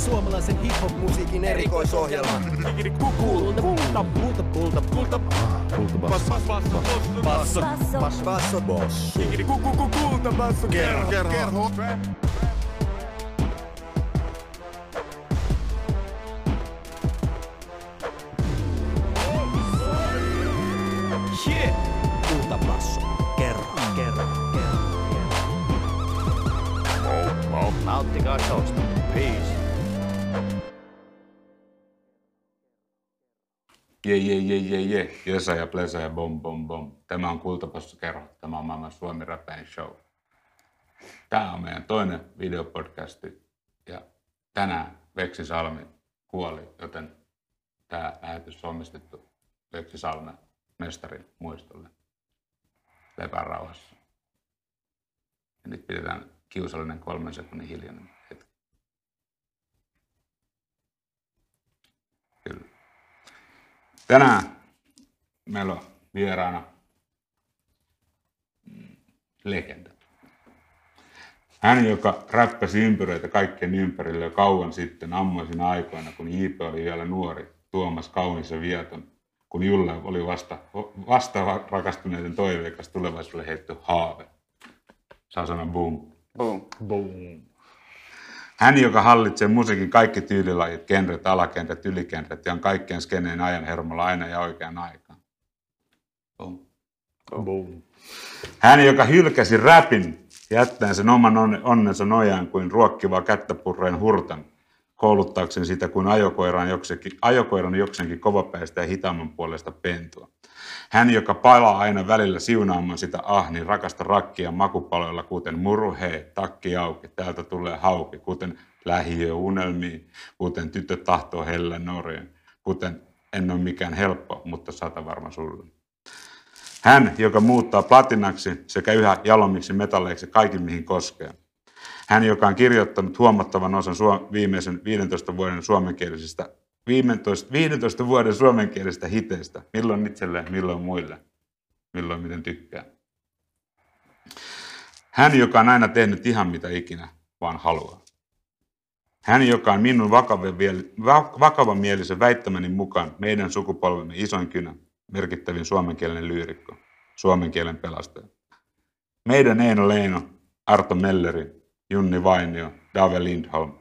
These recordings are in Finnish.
suomalaisen hip-hop-musiikin erikoisohjelma. Kulta, kulta, kulta, kulta, kulta, basso, basso, basso, basso, basso, basso, kulta, basso, kerho, kerho. Yeah! Je, je, je, je, je. Jesa ja plesa ja bom, bom, bom. Tämä on Kultapassa kerro. Tämä on maailman Suomi Räpäin Show. Tämä on meidän toinen videopodcasti. Ja tänään Veksi Salmi kuoli, joten tämä lähetys on omistettu Veksi Salmen mestarin muistolle. Lepää rauhassa. Ja nyt pidetään kiusallinen kolmen sekunnin hiljainen hetki. Kyllä. Tänään meillä on vieraana legenda. Hän, joka räppäsi ympyröitä kaikkien ympärille jo kauan sitten ammoisina aikoina, kun JP oli vielä nuori, Tuomas kaunis ja vieton, kun Julle oli vasta, vasta rakastuneiden toiveikas tulevaisuudelle heitty haave. Saa sanoa boom. Boom. Boom. Hän, joka hallitsee musiikin kaikki tyylilajit, genret, alagenret, yligenret ja on kaikkien skeneen ajan hermolla aina ja oikeaan aikaan. Boom. Boom. Hän, joka hylkäsi räpin, jättäen sen oman onne- onnensa nojaan kuin ruokkivaa kättäpurreen hurtan, kouluttaakseen sitä kuin ajokoiran jokseenkin, ajokoiran jokseenkin kovapäistä ja hitaamman puolesta pentua. Hän, joka palaa aina välillä siunaamaan sitä ah, niin rakasta rakkia makupaloilla, kuten muru hei, takki auki, täältä tulee hauki, kuten lähiö unelmiin, kuten tyttö tahtoo hellä noreen, kuten en ole mikään helppo, mutta sata varma sulle. Hän, joka muuttaa platinaksi sekä yhä jalommiksi metalleiksi kaikki, mihin koskee. Hän, joka on kirjoittanut huomattavan osan suom- viimeisen 15 vuoden suomenkielisistä 15, 15 vuoden suomenkielisistä hiteistä. Milloin itselleen, milloin muille, milloin miten tykkää. Hän, joka on aina tehnyt ihan mitä ikinä vaan haluaa. Hän, joka on minun vakavamieli- va- vakavamielisen väittämäni mukaan meidän sukupolvemme isoin kynä, merkittävin suomenkielinen lyyrikko, suomen kielen pelastaja. Meidän Eino Leino, Arto Melleri, Junni Vainio, Dave Lindholm,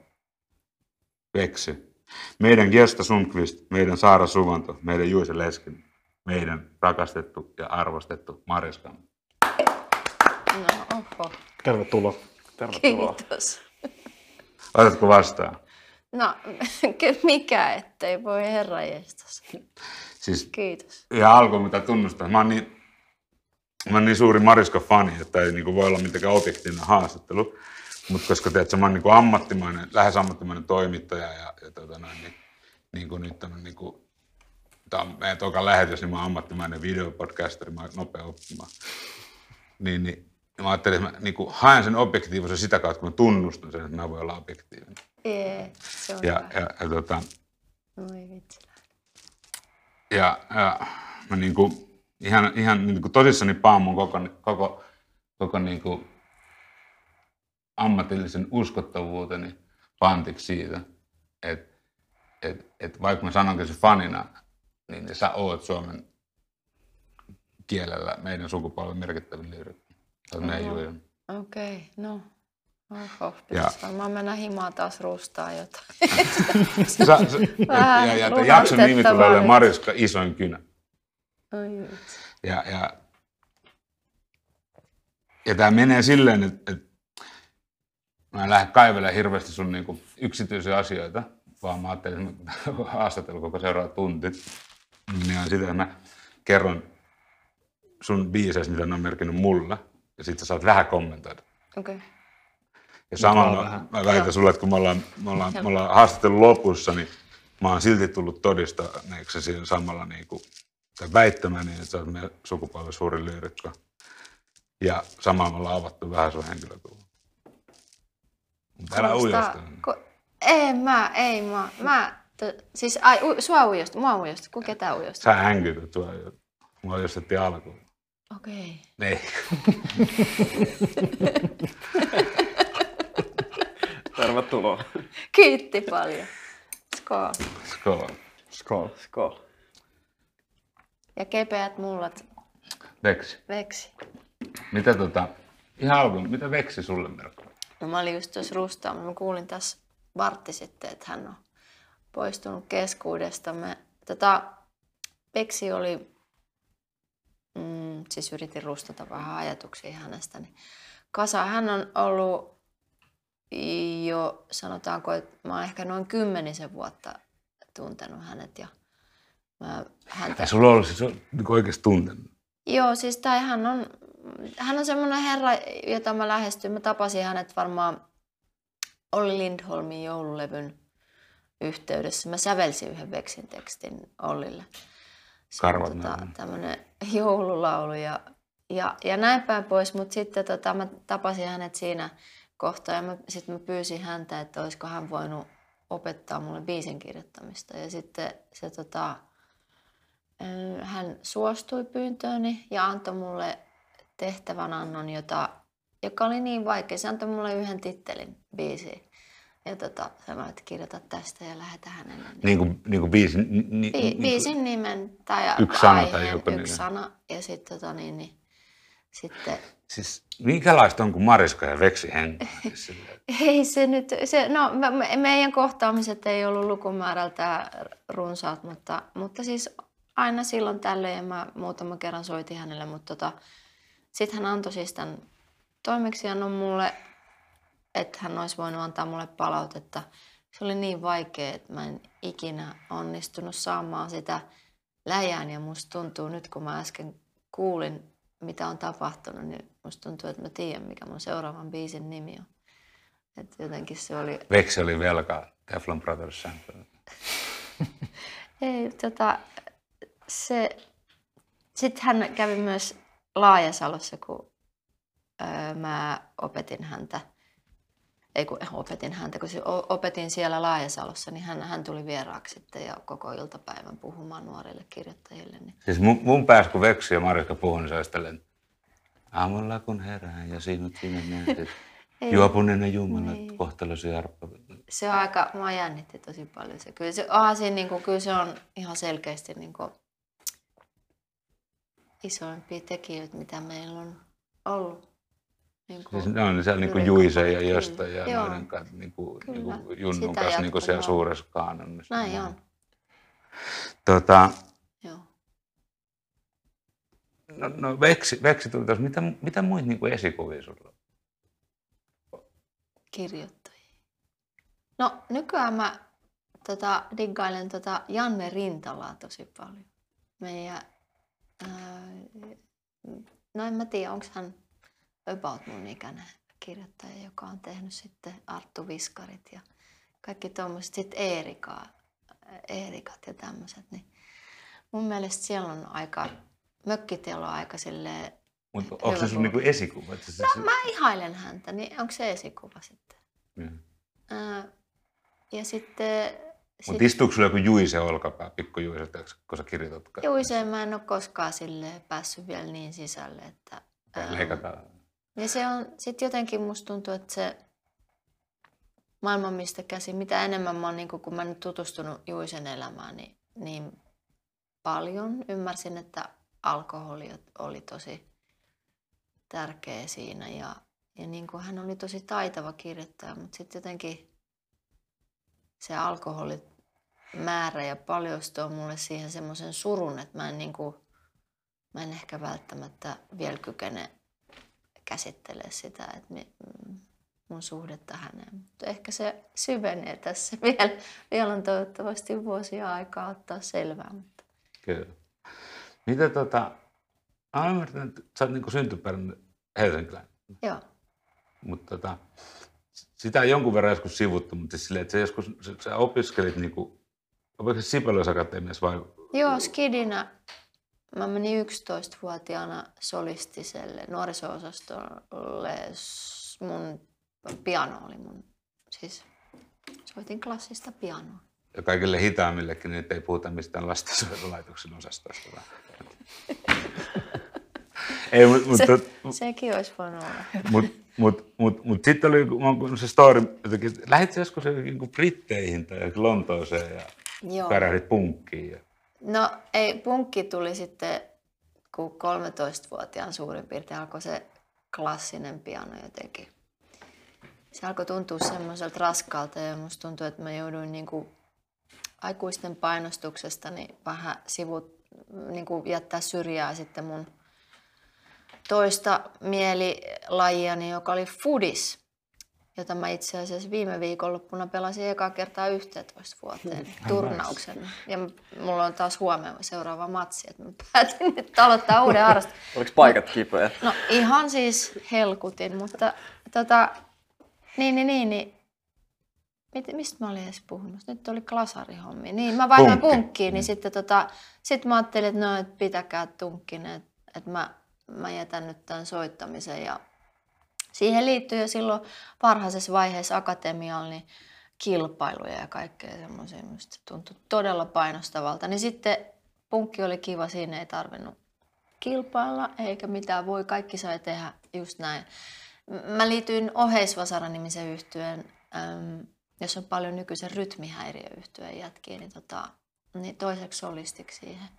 Veksi. Meidän Gesta Sundqvist, meidän Saara Suvanto, meidän Juise Leskin, meidän rakastettu ja arvostettu Mariska. No, oho. Tervetuloa. Tervetuloa. Kiitos. Otatko vastaan? No, mikä ettei voi herra jestas. Siis Kiitos. ihan alkuun mitä tunnustaa. Mä oon niin, mä oon niin suuri Mariska-fani, että ei niinku voi olla mitenkään objektiivinen haastattelu. Mutta koska tiedät, mä oon niinku ammattimainen, lähes ammattimainen toimittaja ja, ja tota noin, niin, niin kuin nyt tämän, niin kuin, tämä on meidän toka lähetys, niin mä oon ammattimainen videopodcasteri, mä oon nopea oppimaan. Niin, niin mä ajattelin, että mä niin kuin, haen sen objektiivisuuden sitä kautta, kun mä tunnustan sen, että mä voin olla objektiivinen. Jee, se on Ja, hyvä. ja, ja, tota, Oi vitsi. ja, ja mä niinku, ihan, ihan niinku tosissani paan mun koko, koko, koko niinku ammatillisen uskottavuuteni pantiksi siitä, että et, et vaikka mä sanonkin se fanina, niin sä oot suomen kielellä meidän sukupolven merkittävin lyyrikko. Meidän. Okei, okay, no. Oho, Ja- varmaan mennä himaan taas rustaa jotain. Sä, sä, Vähän ja, ja, ja jakson nimi tulee. Mariska isoin kynä. Oi. Ja, ja, ja tämä menee silleen, että, että mä en lähde kaivelemaan hirveästi sun niinku yksityisiä asioita, vaan mä ajattelin, että mä haastattelen koko seuraava tunti. Niin on sitä, että mä kerron sun biiseistä, mitä ne on merkinnyt mulle, ja sitten sä saat vähän kommentoida. Okei. Okay. Ja samalla mä, vähän. mä väitän Joo. sulle, että kun me ollaan, me ollaan, me ollaan haastattelun lopussa, niin mä oon silti tullut todistaneeksi siinä samalla niin kuin, tai väittämäni, että sä oot meidän sukupolven suuri lyyrikko. Ja samalla me ollaan avattu vähän sun henkilökuva. Älä ujosta. Ku... Ei mä, ei mä. Mä, t- siis ai, u, sua ujosti, mua ujosti, kun ketä ujosti? Sä hänkytät sua. Mua ujostettiin alkuun. Okei. Ei. Tervetuloa. Kiitti paljon. Skål. Skål. Skål. Skål. Ja kepeät mullat Veksi. veksi. Mitä tota, ihan alkuun, mitä veksi sulle merkkaa? No mä olin just tuossa rustaamassa. Mä kuulin tässä vartti sitten, että hän on poistunut keskuudestamme. Tota, Peksi oli, mm, siis yritin rustata vähän ajatuksia hänestä. Niin kasa, hän on ollut jo, sanotaanko, että mä oon ehkä noin kymmenisen vuotta tuntenut hänet. Ja mä häntä Ja sulla on ollut siis niin oikeasti tuntenut. Joo, siis tai hän on, hän on semmoinen herra, jota mä lähestyin. Mä tapasin hänet varmaan Olli Lindholmin joululevyn yhteydessä. Mä sävelsin yhden veksin tekstin Ollille. Se on tota, tämmöinen joululaulu ja, ja, ja näin päin pois. Mutta sitten tota, mä tapasin hänet siinä kohtaa ja sitten mä pyysin häntä, että olisiko hän voinut opettaa mulle biisin kirjoittamista. Ja sitten se tota, hän suostui pyyntööni ja antoi mulle tehtävän annon, jota, joka oli niin vaikea. Se antoi mulle yhden tittelin biisiin. Ja tota, sanoi, että kirjoita tästä ja lähetä hänelle. Niin, Niin kuin, niin kuin biisin, ni, ni, Bi- niin biisin nimen tai Yksi sana tai aiheen, joku yksi niin. sana. Ja sitten tota, niin, niin, sitten Siis minkälaista on, kun Mariska ja Veksi hengaa? Siis Ei se nyt, se, no me- me, meidän kohtaamiset ei ollut lukumäärältään runsaat, mutta, mutta siis aina silloin tällöin ja mä muutaman kerran soitin hänelle, mutta tota, sitten hän antoi siis tämän toimeksiannon mulle, että hän olisi voinut antaa mulle palautetta. Se oli niin vaikea, että mä en ikinä onnistunut saamaan sitä läjään ja musta tuntuu nyt, kun mä äsken kuulin, mitä on tapahtunut, niin musta tuntuu, että mä tiedän, mikä mun seuraavan biisin nimi on. Et jotenkin se oli... Veksi oli velkaa Teflon Brothers. Ei, tota, se... Sitten hän kävi myös Laajasalossa, kun öö, mä opetin häntä. Ei kun opetin häntä, kun opetin siellä Laajasalossa, niin hän, hän tuli vieraaksi sitten ja koko iltapäivän puhumaan nuorille kirjoittajille. Niin Siis mun, mun päässä, kun Veksi ja Mariska puhuu, niin se aamulla kun herään ja sinut sinne näet, juopuneena Jumala, Niin. kohtalosi arppa. se on aika, mua jännitti tosi paljon se. Kyllä se, onhan siinä, niin kuin, kyllä se on ihan selkeästi niin kuin, isoimpia tekijöitä, mitä meillä on ollut. Niin kuin, Siis ne on siellä niin kuin Juise ja Josta ja Joo. noiden kanssa, niin kuin, niin kuin Junnun Sitä kanssa niin kuin siellä suuressa kaanonnissa. Näin on, Tota, joo. no, no Veksi, Veksi tuli taas, mitä, mitä muita niin kuin esikuvia sulla kirjoittajia. No nykyään mä tota, diggailen tota Janne Rintalaa tosi paljon. Meidän, no en mä tiedä, onko hän about mun ikäinen kirjoittaja, joka on tehnyt sitten Arttu Viskarit ja kaikki tuommoiset. Sitten Eerika, Eerikat ja tämmöiset. Niin mun mielestä siellä on aika, mökkitiellä on aika silleen Mutta onko se sun kuva. niin kuin esikuva? Että se, No, mä ihailen häntä, niin onko se esikuva sitten? Mm. Ja sitten... Mutta istuuko sulla joku Juise olkapää, pikku Juise, kun sä kirjoitat? Juiseen mä en ole koskaan sille päässyt vielä niin sisälle, että... Leikataan. Ja se on, sitten jotenkin musta tuntuu, että se maailman mistä käsin, mitä enemmän mä oon, niin kun mä nyt tutustunut Juisen elämään, niin, niin paljon ymmärsin, että alkoholi oli tosi tärkeä siinä ja, ja niin kuin hän oli tosi taitava kirjoittaja, mutta sitten jotenkin se alkoholin määrä ja paljon tuo mulle siihen semmoisen surun, että mä en, niin kuin, mä en ehkä välttämättä vielä kykene käsittelee sitä, että mi, mun suhdetta häneen. Mutta ehkä se syvenee tässä vielä. Vielä on toivottavasti vuosia aikaa ottaa selvää. Mutta Kyllä. Mitä tota, mä ymmärtänyt, että sä oot niin syntyperäinen helsinkiläinen, joo, mutta tota, sitä on jonkun verran joskus sivuttu, mutta siis silleen, että sä joskus, sä opiskelit niin kuin, oliko se Sibelius-akatemiassa vai? joo skidinä mä menin 11-vuotiaana solistiselle nuoriso-osastolle. Mun piano oli mun, siis soitin klassista pianoa. Ja kaikille hitaammillekin, niin ei puhuta mistään lastensuojelulaitoksen osastosta. Vaan. Ei, mut, mut, Se, tot- sekin olisi voinut olla. mut, mut, mut, mut sitten oli se story, jotenkin, lähdit joskus niin Britteihin tai Lontooseen ja Joo. kärähdit punkkiin. Ja... No ei, punkki tuli sitten, kun 13-vuotiaan suurin piirtein alkoi se klassinen piano jotenkin. Se alkoi tuntua semmoiselta raskaalta ja musta tuntui, että mä jouduin niinku aikuisten painostuksesta niin vähän sivut, niinku jättää syrjää sitten mun toista mielilajiani, joka oli foodis, jota mä itse asiassa viime viikonloppuna pelasin eka kertaa 11 vuoteen turnauksen. Ja mulla on taas huomenna seuraava matsi, että mä päätin nyt aloittaa uuden harrastuksen. Oliko paikat kipeät? No ihan siis helkutin, mutta tota, niin, niin, niin, niin. Mit, mistä mä olin edes puhunut? Nyt oli klasarihommi. Niin, mä vaihdoin Punkki. punkkiin, niin sitten tota, sit mä ajattelin, että no, et pitäkää tunkkin, että et mä, mä jätän nyt tämän soittamisen. Ja siihen liittyy jo silloin varhaisessa vaiheessa akatemialla niin kilpailuja ja kaikkea semmoisia, mistä tuntui todella painostavalta. Niin sitten punkki oli kiva, siinä ei tarvinnut kilpailla eikä mitään voi, kaikki sai tehdä just näin. Mä liityin Oheisvasara-nimisen yhtyeen, äm, jos on paljon nykyisen rytmihäiriöyhtyeen jätkiä, niin, tota, niin toiseksi solistiksi siihen.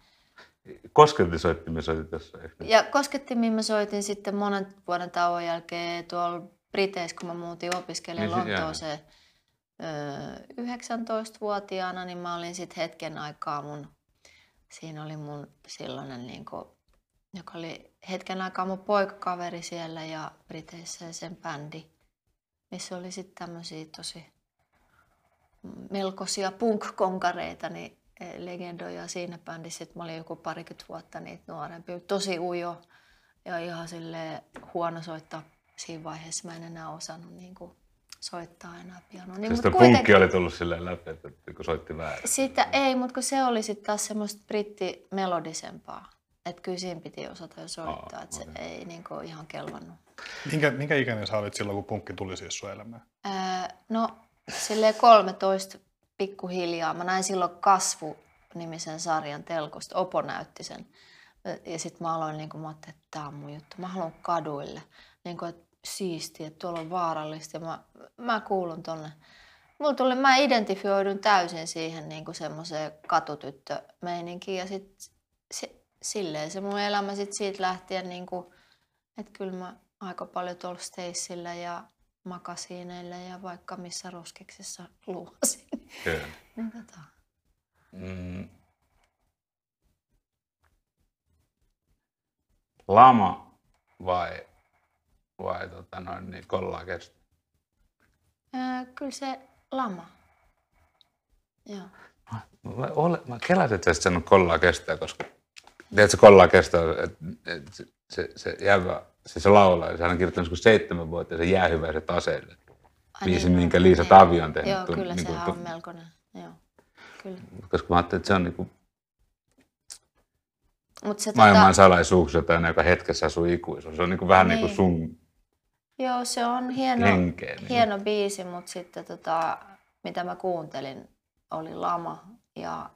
Koskeltisoittimia soitit tässä. eikö niin? Ja koskettimiin mä soitin sitten monen vuoden tauon jälkeen tuolla Briteissä, kun mä muutin opiskelemaan Niin, se- Lontooseen öö, 19-vuotiaana, niin mä olin sitten hetken aikaa mun, siinä oli mun silloinen, niin kuin, joka oli hetken aikaa mun poikakaveri siellä ja Briteissä ja sen bändi, missä oli sitten tämmöisiä tosi melkoisia punk-konkareita, niin legendoja siinä bändissä, että mä olin joku parikymmentä vuotta niitä nuorempi. Tosi ujo ja ihan sille huono soittaa siinä vaiheessa. Mä en enää osannut niin kuin, soittaa enää pianoa. Niin, Siis punkki oli tullut silleen läpi, että kun soitti väärin. Sitä ei, mutta kun se oli sitten taas semmoista brittimelodisempaa. Että kyllä siinä piti osata jo soittaa, Aa, että se okei. ei niin kuin, ihan kelvannut. Minkä, minkä ikäinen sä olit silloin, kun punkki tuli siis sun elämään? Ää, no, silleen 13 pikkuhiljaa. Mä näin silloin Kasvu-nimisen sarjan telkosta. Opo näytti sen. Ja sitten mä aloin, niin kun mä että tää on mun juttu. Mä haluan kaduille. Niin kuin, että siistiä, että tuolla on vaarallista. Ja mä, mä kuulun tonne. Mulla tuli, mä identifioidun täysin siihen niin semmoiseen katutyttömeininkiin. Ja sitten se, silleen se mun elämä sit siitä lähtien, niin kuin, että kyllä mä aika paljon tuolla Stacella ja makasiineilla ja vaikka missä roskiksessa luosin. Kyllä. niin tota, Mm. Lama vai, vai tota noin, niin kollaa kestä? ää, kyllä se lama. Joo. Mä, ole, mä kelasin, että sä sanonut kollaa kestää, koska tiedätkö kollaa kestää, että et se, se, se jävä, se, se laulaa, sehän on kirjoittanut joskus seitsemänvuotiaan jäähyväiset aseille. Ai Biisi, niin, minkä no, Liisa niin. Tavio on tehnyt. Joo, Tuon- kyllä niin kuin sehän on melkoinen. Joo, kyllä. Koska mä ajattelin, että se on niin kuin Mut se, maailman tota, salaisuus, jotain, joka hetkessä asuu ikuisuus. Se on niin kuin vähän niin kuin Niin. sun joo, se on hieno, henkeä. Niin hieno biisi, mutta sitten tota, mitä mä kuuntelin, oli lama ja,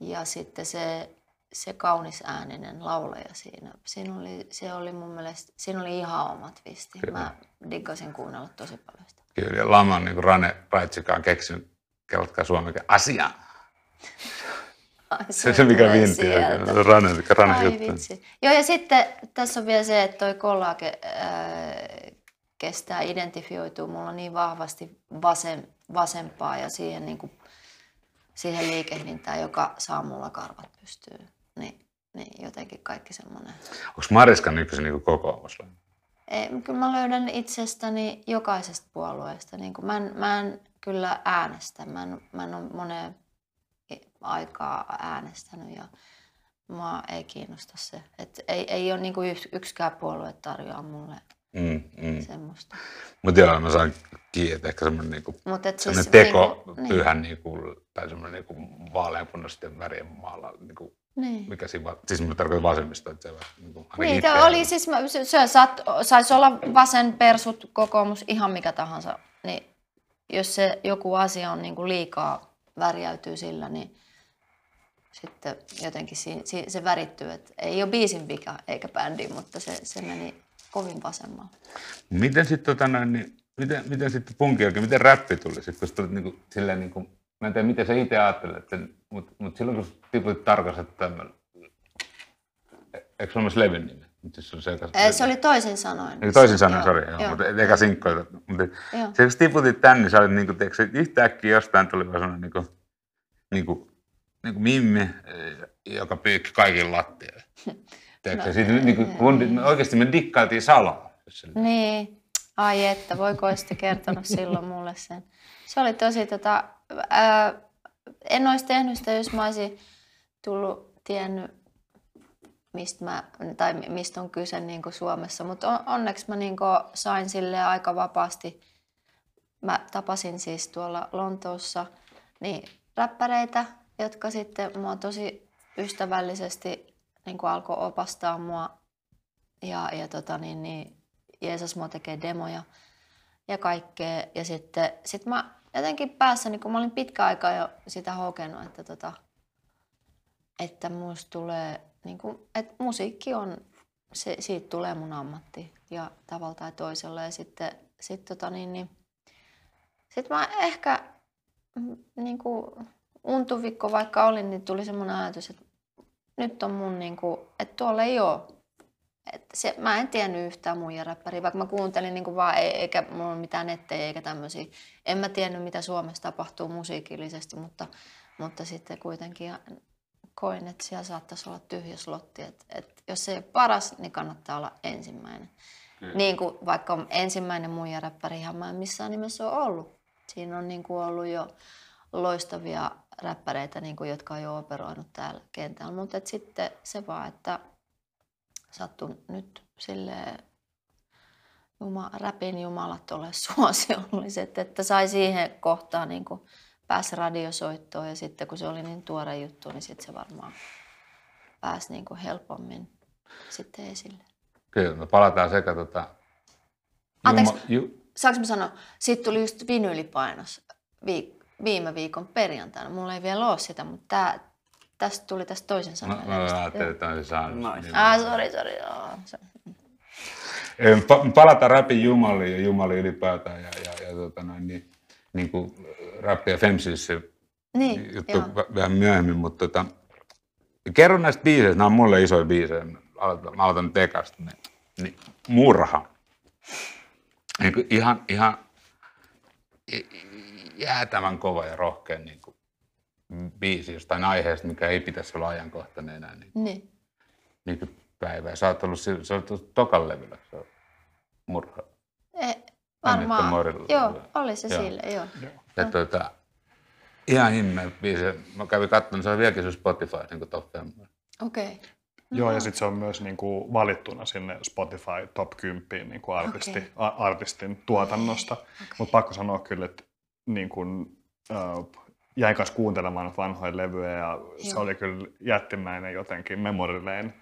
ja sitten se, se kaunis ääninen laulaja siinä. siinä oli, se oli mun mielestä, siinä oli ihan oma twisti. Kyllä. Mä diggasin kuunnella tosi paljon sitä. Kyllä, ja Lama on niin kuin Rane Raitsikaan keksinyt, kelatkaa suomeksi, asia. Ai, Se, se mikä kyllä. Rane, Rane Ai juttu. vitsi. Joo, ja sitten tässä on vielä se, että toi kollage äh, kestää, identifioituu mulla niin vahvasti vasem, vasempaa ja siihen, niin kuin, siihen liikehdintään, joka saa mulla karvat pystyyn. Niin, niin jotenkin kaikki semmoinen. Onko Mariska nykyisin niin kokoomuslainen? Ei, kyllä mä löydän itsestäni jokaisesta puolueesta. Niin kuin mä, en, mä en kyllä äänestä. Mä en, mä en ole moneen aikaa äänestänyt ja mua ei kiinnosta se. Et ei, ei ole niin kuin yks, yksikään puolue tarjoaa mulle Mm, mm. semmoista. Mutta joo, mä saan kiinni, että ehkä semmoinen niinku, siis teko niinku- niin. pyhän niinku, tai semmoinen niinku vaaleanpunaisten värien maalla, niinku, Niin. mikä siinä, va- siis mä tarkoitan vasemmista, että se Niin, itse- tämä oli siis, mä- se, se saat, saisi olla vasen, persut, kokoomus, ihan mikä tahansa. Niin jos se joku asia on niin kuin liikaa värjäytyy sillä, niin sitten jotenkin si, si, se värittyy, että ei ole biisin vika eikä bändi, mutta se, se meni kovin vasemmalle. Miten sitten tota niin, miten, miten sitten punkin jälkeen, miten räppi tuli sitten, kun sit, niin kuin, silleen niin kuin, mä en tiedä miten sä itse ajattelet, mutta mut silloin kun tiputit tarkastat tämmöinen, eikö se ole myös levyn nimi? Siis se, se, se oli toisin sanoen. Niin, toisin sanoen, sori, joo, joo. mutta eikä sinkkoita. Mutta se, kun tiputit tän, niin sä olit niin kuin, tiedätkö, yhtäkkiä jostain tuli vaan sellainen niin kuin, niin kuin, niin kuin mimmi, joka pyykki kaikille lattialle. Tiedätkö, no, siitä, niin kuin, kun, oikeasti me dikkailtiin salaa. Niin. Ai että, voiko olisitte kertonut silloin mulle sen. Se oli tosi tota, ää, en olisi tehnyt sitä, jos mä olisin tullut tiennyt, mistä, mä, tai mistä on kyse niin kuin Suomessa. Mutta onneksi mä niin kuin sain sille aika vapaasti. Mä tapasin siis tuolla Lontoossa niin räppäreitä, jotka sitten mua tosi ystävällisesti niin kuin alkoi opastaa mua ja, ja tota, niin, niin, Jeesus mua tekee demoja ja kaikkea. Ja sitten sit mä jotenkin päässä, niin kun mä olin pitkä aikaa jo sitä hokenut, että, tota, että musta tulee, niin kuin, että musiikki on, se, siitä tulee mun ammatti ja tavalla tai toisella. Ja sitten sit, tota, niin, niin, sit mä ehkä mm, niin kuin, untuvikko vaikka olin, niin tuli semmoinen ajatus, että nyt on mun, niin kuin, että tuolla ei ole. Että se, mä en tiennyt yhtään muija räppäriä, vaikka mä kuuntelin niin vaan, eikä mulla ole mitään nettejä eikä tämmöisiä. En mä tiennyt, mitä Suomessa tapahtuu musiikillisesti, mutta, mutta sitten kuitenkin koin, että siellä saattaisi olla tyhjä slotti. Että, että jos se ei ole paras, niin kannattaa olla ensimmäinen. Mm. Niin kuin vaikka ensimmäinen muija räppärihän mä en missään nimessä ole ollut. Siinä on niin kuin ollut jo loistavia räppäreitä, niin kuin, jotka on jo operoinut täällä kentällä. Mutta sitten se vaan, että sattui nyt sille Juma, räpin jumalat ole suosiolliset, että sai siihen kohtaan niin kuin pääsi radiosoittoon ja sitten kun se oli niin tuore juttu, niin sitten se varmaan pääsi niin kuin helpommin sitten esille. Kyllä, me palataan sekä tota... Anteeksi, ju... saanko mä sanoa, siitä tuli just vinyylipainos viik- viime viikon perjantaina. Mulla ei vielä ole sitä, mutta tää, tästä tuli tästä toisen sanan. Mä, mä ajattelin, että on se saanut. Nice. Ah, sori, sori. Palataan räpin jumaliin ja jumali ylipäätään ja, ja, ja tota noin, niin, niin kuin rappi ja femsissä niin, juttu joo. vähän myöhemmin, mutta tota, kerro näistä biiseistä, nämä on mulle isoja biisejä, mä aloitan, mä aloitan tekasta, niin, niin murha. Niin kuin ihan, ihan jäätävän kova ja rohkea niin biisi jostain aiheesta, mikä ei pitäisi olla ajankohtainen enää niin niin. Niin kuin päivää. Sä oot ollut, sä oot ollut tokan levyllä, se murha. E, varmaan. Joo, oli se joo. sille, joo. Ja no. tuota, ihan himmeä biisi. Mä kävin katsomaan, se on vieläkin se Spotify niin kuin top 10. Okei. Okay. No. Joo, ja sitten se on myös niin kuin valittuna sinne Spotify Top 10 niin kuin artisti, okay. a, artistin tuotannosta. Okay. Mutta pakko sanoa kyllä, että niin kuin, äh, jäin kanssa kuuntelemaan vanhoja levyjä ja Joo. se oli kyllä jättimäinen jotenkin memory lane,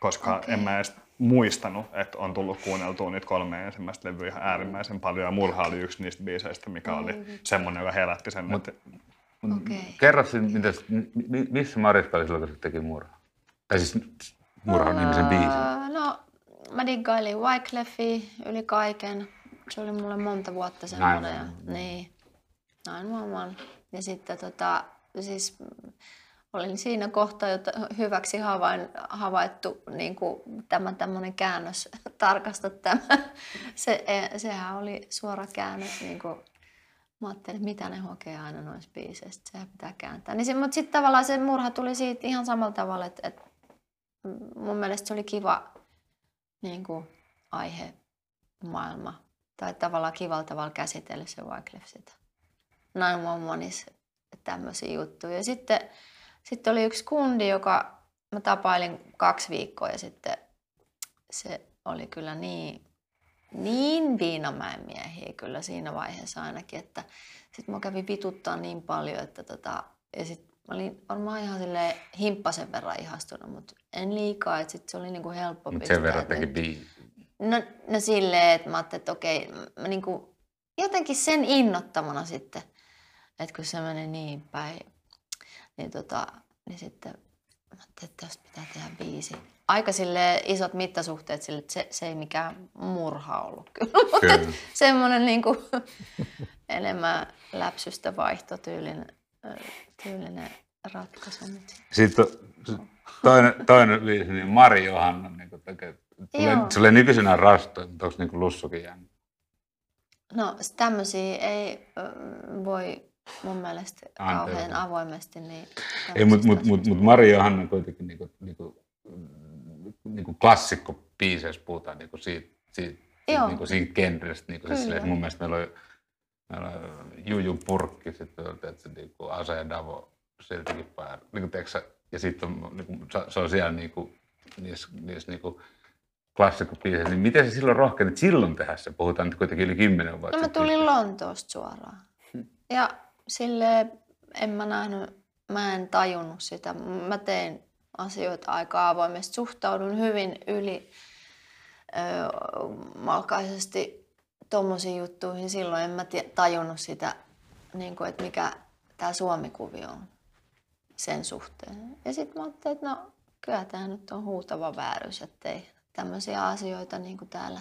koska okay. en mä edes muistanut, että on tullut kuunneltua niitä kolme ensimmäistä levyä ihan äärimmäisen paljon ja Murha oli yksi niistä biiseistä, mikä oli mm. semmoinen, joka herätti sen. Mut, että... okay. Kerro mitäs, missä Mariska oli silloin, kun se teki Murha? Tai siis Murhan nimisen biisin. No, mä diggailin Wycleffi yli kaiken. Se oli mulle monta vuotta semmoinen. Näin, ja, niin. 911. Ja sitten tota, siis olin siinä kohtaa jo hyväksi havain, havaittu niin kuin tämä tämmöinen käännös, tarkasta tämä. Se, e, sehän oli suora käännös. Niin kuin, mä ajattelin, että mitä ne hokee aina noissa biiseistä, sehän pitää kääntää. Niin se, mutta sitten tavallaan se murha tuli siitä ihan samalla tavalla, että, että mun mielestä se oli kiva niin kuin, aihe, maailma. Tai tavallaan kivalla tavalla käsitellä se Wyclef sitä. 911 tämmöisiä juttuja. Ja sitten, sitten oli yksi kundi, joka mä tapailin kaksi viikkoa ja sitten se oli kyllä niin, niin viinamäen miehiä kyllä siinä vaiheessa ainakin, että sitten mä kävin vituttaa niin paljon, että tota, ja sitten mä olin varmaan ihan sille himppasen verran ihastunut, mutta en liikaa, että sitten se oli niinku helppo Mutta sen verran teki biisi. No, no silleen, että mä ajattelin, että okei, mä niinku, jotenkin sen innottamana sitten että kun se meni niin päin, niin tota, niin sitten mä ajattelin, että tästä pitää tehdä biisi. Aika sille isot mittasuhteet sille, että se, se ei mikään murha ollut kyllä. Kyllä. Mutta semmoinen niin kuin, enemmän läpsystä vaihtotyylinen tyylinen ratkaisu. Sitten toinen, toinen biisi, niin Mari Johanna niin tekee. Tulee, tulee nykyisenä rastoja, mutta onko niin lussukin jäänyt? No tämmöisiä ei voi mun mielestä Anteeksi. kauhean avoimesti. Niin Ei, mutta mut, mut, mut Mari Johanna kuitenkin niinku, niinku, niinku klassikko biiseissä puhutaan niinku siitä, siitä, Joo. niinku siitä genrestä. Niinku siis silleen, mun mielestä meillä oli, meillä oli Juju Purkki, sitten niinku Ase ja Davo siltikin päällä. Niinku, tiedätkö sä, ja sitten on, niinku, se- on siellä niinku, niissä, niissä niinku, klassikkobiiseissä, niin miten se silloin rohkenit silloin tehdä se? Puhutaan nyt kuitenkin yli kymmenen vuotta. No mä tulin Lontoosta suoraan. Ja sille en mä nähnyt, mä en tajunnut sitä. Mä tein asioita aika avoimesti. Suhtaudun hyvin yli malkaisesti tommosiin juttuihin. Silloin en mä tajunnut sitä, niin kuin, että mikä tämä Suomi-kuvio on sen suhteen. Ja sitten mä ajattelin, että no kyllä tämä nyt on huutava vääryys, ettei tämmöisiä asioita niin kuin täällä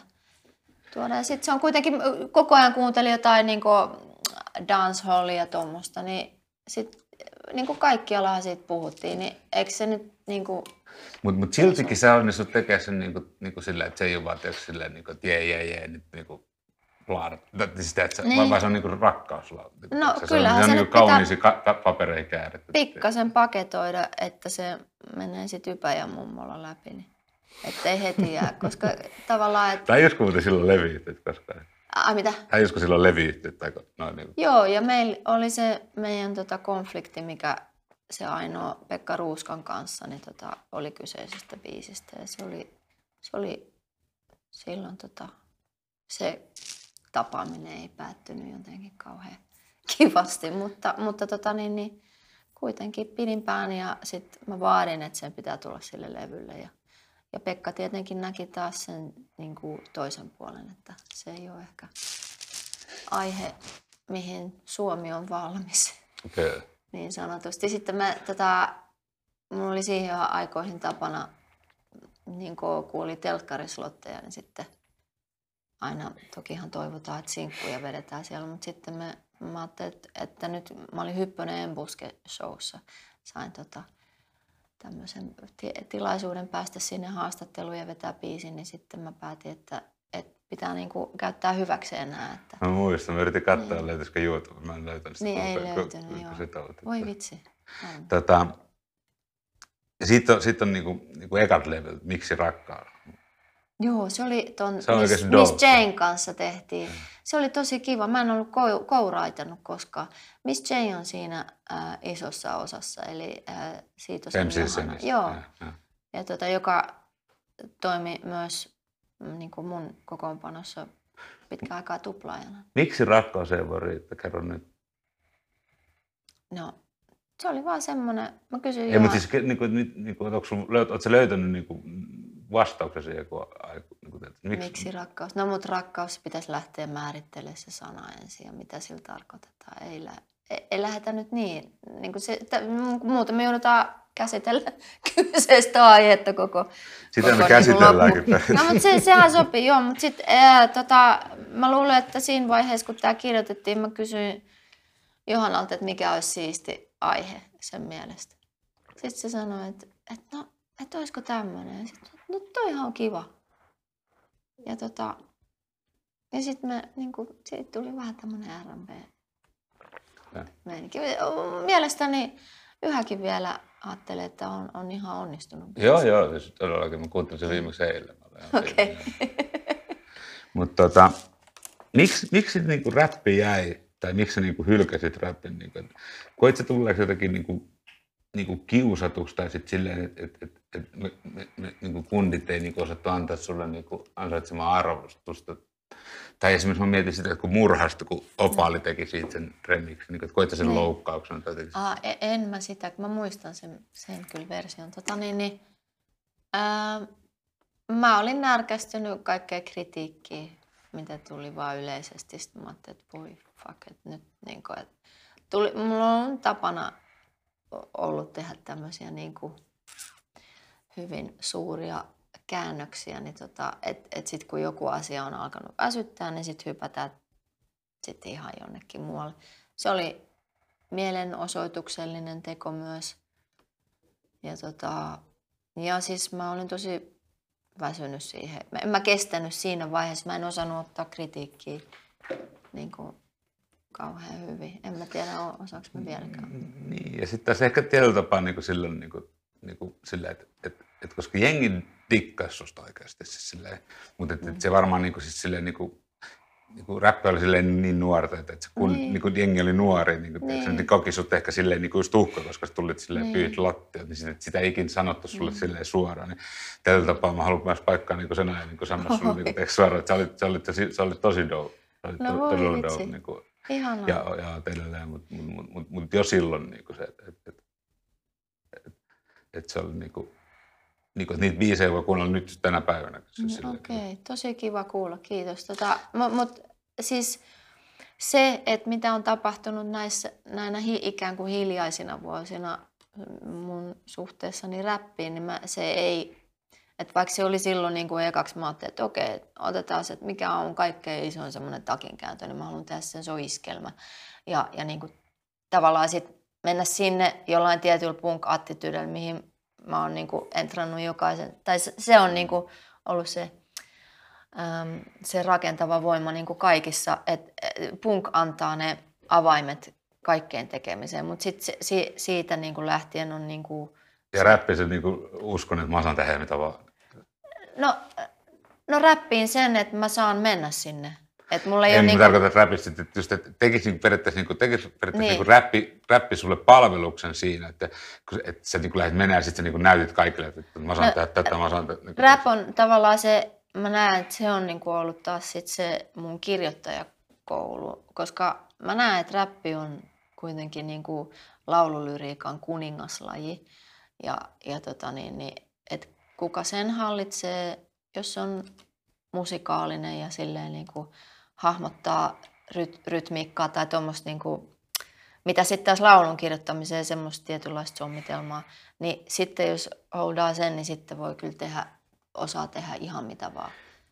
tuoda. Ja sitten se on kuitenkin, koko ajan kuuntelin jotain niin dancehallia ja tuommoista, niin sitten niin kuin kaikkialla siitä puhuttiin, niin eikö se nyt niin kuin, Mutta mut siltikin sä onnistut tekemään sen niinku, niinku sillä, että se ei ole vaan tietysti silleen, niinku, että jee, jee, jee, nyt niinku laada. Sitä, että se, Niin. vaan se on niinku rakkauslaulu. No, se, kyllähän se on, se se on nyt niinku kauniisiin ka- papereihin kääritty. pikkasen paketoida, että se menee sitten ypä ja mummolla läpi, niin ettei heti jää, koska tavallaan, että... Tai josko muuten silloin levyyhtiöt koskaan. Ai mitä? Tai josko silloin levyyhtiöt tai noin niinku. Joo, ja meillä oli se meidän tota, konflikti, mikä se ainoa Pekka Ruuskan kanssa niin tota, oli kyseisestä biisistä. Ja se oli, se oli silloin tota, se tapaaminen ei päättynyt jotenkin kauhean kivasti, mutta, mutta tota, niin, niin, kuitenkin pidin pääni ja sitten mä vaadin, että sen pitää tulla sille levylle. Ja, ja Pekka tietenkin näki taas sen niin kuin toisen puolen, että se ei ole ehkä aihe, mihin Suomi on valmis Kyllä. niin sanotusti. Sitten mä, tota, mulla oli siihen aikoihin tapana, niin kun kuuli telkkarislotteja, niin sitten aina tokihan toivotaan, että sinkkuja vedetään siellä, mutta sitten me, mä ajattelin, että, että nyt mä olin Hyppönen Embuske showssa, sain tota, tämmöisen ti- tilaisuuden päästä sinne haastatteluun ja vetää biisin, niin sitten mä päätin, että, että pitää niinku käyttää hyväkseen nämä, että Mä muistan, mä yritin katsoa, niin. löytyisikö YouTube. Mä en löytänyt sitä. niin ei löytynyt, kun joo. sitä olet, Voi vitsi. On. Tota, sitten on, sit on niinku, niinku ekat levyt, miksi rakkaus. Joo, se oli ton Se on Miss, Miss. Jane kanssa tehtiin. Se oli tosi kiva. Mä en ollut kou- kouraitanut koskaan. Miss Jane on siinä äh, isossa osassa, eli äh, siitä on. Joo, Ja, ja. ja tota, joka toimi myös mm, niin kuin mun kokoonpanossa pitkään aikaa tuplaajana. Miksi rakkaus ei voi riittää? Kerro nyt. No, se oli vaan semmoinen, mä kysyin Ei, mutta siis, niinku, nyt, niinku, onko sun, ootko löytänyt niinku, vastauksen siihen joku aiku? Niinku, että miksi? Miksi rakkaus? No mutta rakkaus pitäisi lähteä määrittelemään se sana ensin ja mitä sillä tarkoitetaan. Ei, lä- ei, ei lähdetä nyt niin. niin kuin se, että muuten me joudutaan käsitellä kyseistä aihetta koko Sitä koko me niinku käsitelläänkin. loppu. No mutta se, sehän sopii, joo. Mutta sitten tota, mä luulen, että siinä vaiheessa, kun tämä kirjoitettiin, mä kysyin Johannalta, että mikä olisi siisti aihe sen mielestä. Sitten se sanoi, että, että no, että olisiko tämmöinen. Sitten, no toihan on kiva. Ja, tota, ja sitten me, niin kuin, siitä tuli vähän tämmöinen R&B. Mielestäni yhäkin vielä ajattelen, että on, on ihan onnistunut. Joo, joo, siis todellakin. Mä kuuntelin sen viimeksi eilen. Okei. Mutta tota, miksi, miksi niinku räppi jäi, tai miksi sä niinku hylkäsit räppin? Niinku, koit sä tulleeksi jotenkin niinku, niinku kiusatuksi, tai sitten silleen, että et, et, et me, me, me niinku kundit ei niinku osattu antaa sulle niinku ansaitsemaa arvostusta? Tai esimerkiksi mä mietin sitä, että kun murhasta, kun Opaali teki siitä sen remixin, niin että koit sä sen Niin. loukkauksen? Tai jotenkin- Aa, e- en mä sitä, kun mä muistan sen, sen kyllä version. Tota, niin, niin, ää, mä olin närkästynyt kaikkea kritiikkiä, mitä tuli vaan yleisesti. Sitten mä ajattelin, että voi fuck, että nyt niin kuin, että tuli, mulla on tapana ollut tehdä tämmöisiä niin kuin hyvin suuria käännöksiä, niin tota, että et sitten kun joku asia on alkanut väsyttää, niin sitten hypätään sitten ihan jonnekin muualle. Se oli mielenosoituksellinen teko myös. Ja, tota, ja siis mä olin tosi väsynyt siihen. Mä, en mä kestänyt siinä vaiheessa. Mä en osannut ottaa kritiikkiä niin kuin kauhean hyvin. En mä tiedä, osaanko mä vieläkään. Niin, ja sitten tässä ehkä tietyllä tapaa niin kuin silloin, niin kuin, niin kuin sillä, että, että, että koska jengi dikkaisi susta oikeasti, siis silleen, mutta että, että se varmaan niin kuin, siis silleen, niin kuin, niin kuin räppi oli silleen niin nuorta, että, että kun niin. Niin kuin jengi oli nuori, niin, kuin, niin. niin koki sut ehkä silleen niin kuin just uhka, koska sä tulit silleen niin. pyyt lattia, niin sitä, sitä ei ikinä sanottu sulle mm. silleen suoraan. Niin tällä tapaa mä haluan myös paikkaa niin kuin sen ajan niin sanoa sulle niin kuin, suoraan, että sä olit, sä olit, tosi, sä olit tosi dope. Sä olit no, todella dope. Niin kuin, Ihanaa. Ja, ja edelleen, mutta mut, mut, mut, mut jo silloin niin kuin se, että et, et, et, et se oli niin kuin, niin kuin, niitä biisejä voi kuunnella nyt tänä päivänä. Mm, Okei, okay. tosi kiva kuulla, kiitos. Tota, mutta mut, siis se, että mitä on tapahtunut näissä, näinä hi, ikään kuin hiljaisina vuosina mun suhteessani räppiin, niin mä, se ei, että vaikka se oli silloin niin kuin ekaksi, mä ajattelin, että okei, otetaan se, että mikä on kaikkein isoin semmoinen takinkääntö, niin mä haluan tehdä sen soiskelmä. Ja, ja niin kuin, tavallaan sitten mennä sinne jollain tietyllä punk mihin mä oon niin kuin entrannut jokaisen, tai se, se on niin kuin ollut se se rakentava voima niin kuin kaikissa, että punk antaa ne avaimet kaikkeen tekemiseen, mutta sitten si, siitä niin kuin lähtien on... Niin kuin, ja räppi se niin kuin uskon, että mä saan tehdä mitä vaan. No, no räppiin sen, että mä saan mennä sinne. Et mulla ei en ole niin kuin... tarkoita, että räpistä, että, just, että tekisi niin periaatteessa, niin kuin, tekisi periaatteessa niin. Niin kuin räppi, räppi sulle palveluksen siinä, että, että sä niin kuin lähdet menemään ja sitten niin kuin näytit kaikille, että mä saan no, tehdä tätä, mä saan tehdä. Niin rap on tavallaan se mä näen, että se on niinku ollut taas sit se mun kirjoittajakoulu, koska mä näen, että räppi on kuitenkin niinku laululyriikan kuningaslaji. Ja, ja tota niin, niin, että kuka sen hallitsee, jos on musikaalinen ja silleen niinku hahmottaa ryt, rytmiikkaa tai tuommoista niinku, mitä sitten taas laulun kirjoittamiseen semmoista tietynlaista sommitelmaa, niin sitten jos holdaa sen, niin sitten voi kyllä tehdä osaa tehdä ihan mitä vaan.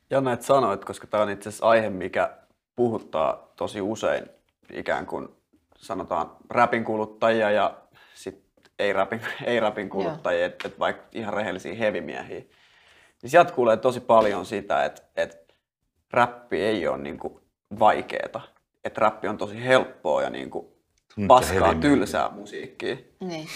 Ja näet sanoit, koska tämä on itse asiassa aihe, mikä puhuttaa tosi usein ikään kuin sanotaan rapin kuluttajia ja sit ei rapin, ei kuluttajia, että et vaikka ihan rehellisiä hevimiehiä. Niin sieltä kuulee tosi paljon sitä, että et räppi ei ole niinku vaikeeta. Että räppi on tosi helppoa ja niinku paskaa, tylsää musiikkia. Niin.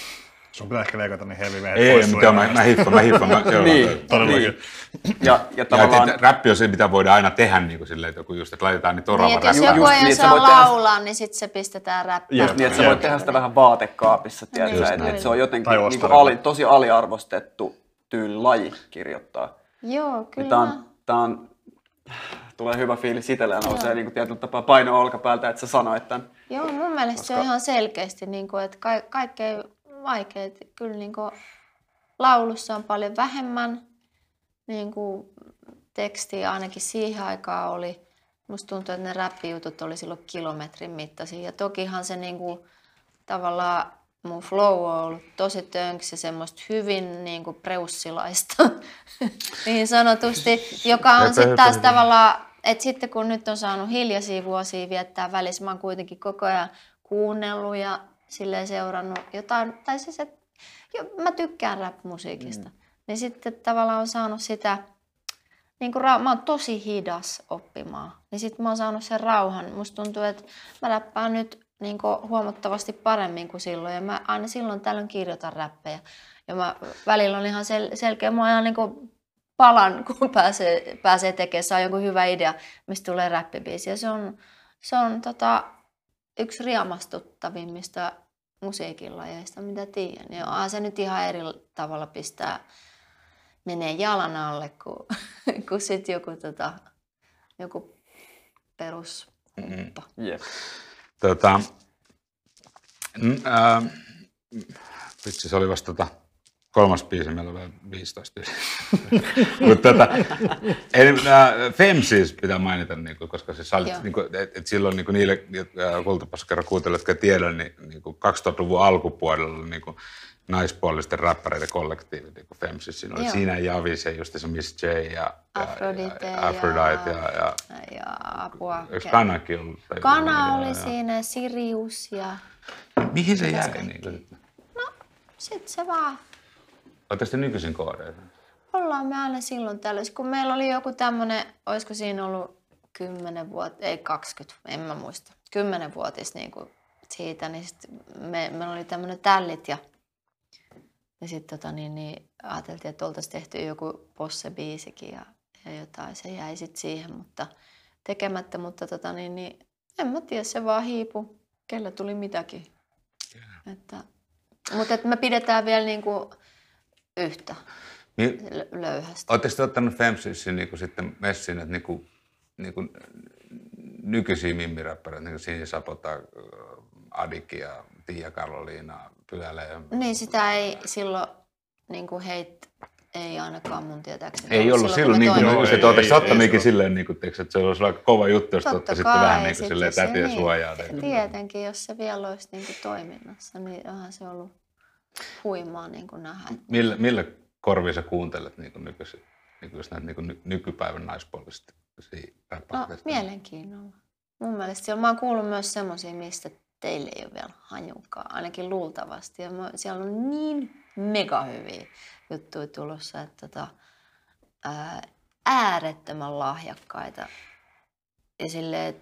Sun pitää ehkä leikata niin heavy Ei, ei mutta mä, mä hiffan, mä hiffan. Mä, joo, niin, todellakin. Niin. Ja, ja, tavallaan... ja räppi on se, mitä voidaan aina tehdä, niin kuin silleen, että joku just, että laitetaan niitä orava niin, jos joku ei niin, osaa laulaa, tehdä... niin sitten se pistetään räppiä. Just niin, että sä voit tehdä sitä vähän vaatekaapissa, tiedätkö, niin, että, että se on jotenkin niin kuin ali, tosi aliarvostettu tyyli laji kirjoittaa. Joo, kyllä. Tämä on, tää on, tulee hyvä fiilis itselle ja nousee niin kuin tietyllä tapaa paino olkapäältä, että sä sanoit tämän. Joo, mun mielestä Koska... se on ihan selkeästi, niin kuin, että ka- kaikkein vaikeet. Kyllä niin kuin laulussa on paljon vähemmän niin kuin tekstiä, ainakin siihen aikaan oli. Musta tuntuu, että ne räppijutut oli silloin kilometrin mittaisia. Ja tokihan se niin kuin, tavallaan mun flow on ollut tosi tönks ja semmoista hyvin niin kuin preussilaista, niin sanotusti, joka on sitten taas tavallaan, että sitten kun nyt on saanut hiljaisia vuosia viettää välissä, mä oon kuitenkin koko ajan kuunnellut ja silleen seurannut jotain, tai siis, että jo, mä tykkään rap-musiikista. Mm. Niin sitten tavallaan on saanut sitä, niin kuin, mä oon tosi hidas oppimaan. Niin sitten mä oon saanut sen rauhan. Musta tuntuu, että mä räppään nyt niin kuin, huomattavasti paremmin kuin silloin. Ja mä aina silloin tällöin kirjoitan räppejä. Ja mä välillä on ihan sel- selkeä, mä ihan niin kuin palan, kun pääsee, pääsee tekemään, saa jonkun hyvä idea, mistä tulee räppibiisi. Ja se on, se on tota, yksi riamastuttavimmista musiikinlajeista, mitä tiedän. Ja onhan se nyt ihan eri tavalla pistää, menee jalan alle, kuin, kuin sit joku, tota, joku perus mm-hmm. yep. Tota, äh, vitsi, se oli vasta tota, kolmas biisi, meillä on vielä 15 Mutta tota, eli, äh, Femsis pitää mainita, niin kuin, koska se Joo. niin kuin, et, et silloin niin kuin niille äh, kuuntelijat, jotka tiedän, niin, niin kuin 2000-luvun alkupuolella niin kuin naispuolisten räppäreiden kollektiivi, niin kuin Femsis. Siinä oli Joo. siinä Javis ja just se Miss J ja, ja, Aphrodite ja, ja- Aphrodite ja, ja, Ja apua. eikö Kanakin ollut? Tai- Kana ja- oli ja- siinä, Sirius ja Mihin se jäi? kaikki? Niin kuin, sitten se vaan Oletteko te nykyisin koodeita? ollaan me aina silloin tällöin. Kun meillä oli joku tämmöinen, olisiko siinä ollut 10 vuotta, ei 20, en mä muista, 10 vuotis niin kuin siitä, niin sit me, meillä oli tämmöinen tällit ja, ja sitten tota, niin, niin, ajateltiin, että oltaisiin tehty joku posse-biisikin ja, ja jotain, se jäi sitten siihen, mutta tekemättä, mutta tota, niin, niin, en mä tiedä, se vaan hiipu, kellä tuli mitäkin. Että, mutta että me pidetään vielä niin kuin yhtä lö- löyhästi. Oletteko te ottanut Femsisin niin sitten messiin, että niin kuin, niin kuin nykyisiä mimmiräppäreitä, niin kuin Sinji Sapota, Adiki ja Tiia Karoliina, ja... Niin sitä ei silloin niin kuin heit, ei ainakaan mun tietääkseni. Ei ollut silloin, niin kuin, niin ei ikinä silloin. silleen, niin kuin, että se olisi aika kova juttu, jos Totta kai, vähän niin kuin silleen se- tätiä niin. suojaa. Ja niin- Tietenkin, jos se vielä olisi niin kuin toiminnassa, niin onhan se ollut huimaa niin kuin nähdä. Millä, millä korvia sä kuuntelet niin kuin nykyisin, niin kuin näitä niin kuin ny- nykypäivän naispuolista No, mielenkiinnolla. Mun mielestä siellä, mä oon kuullut myös semmoisia, mistä teille ei ole vielä hajukaan, ainakin luultavasti. Ja mä, siellä on niin mega hyviä juttuja tulossa, että tota, ää, äärettömän lahjakkaita. Ja silleen,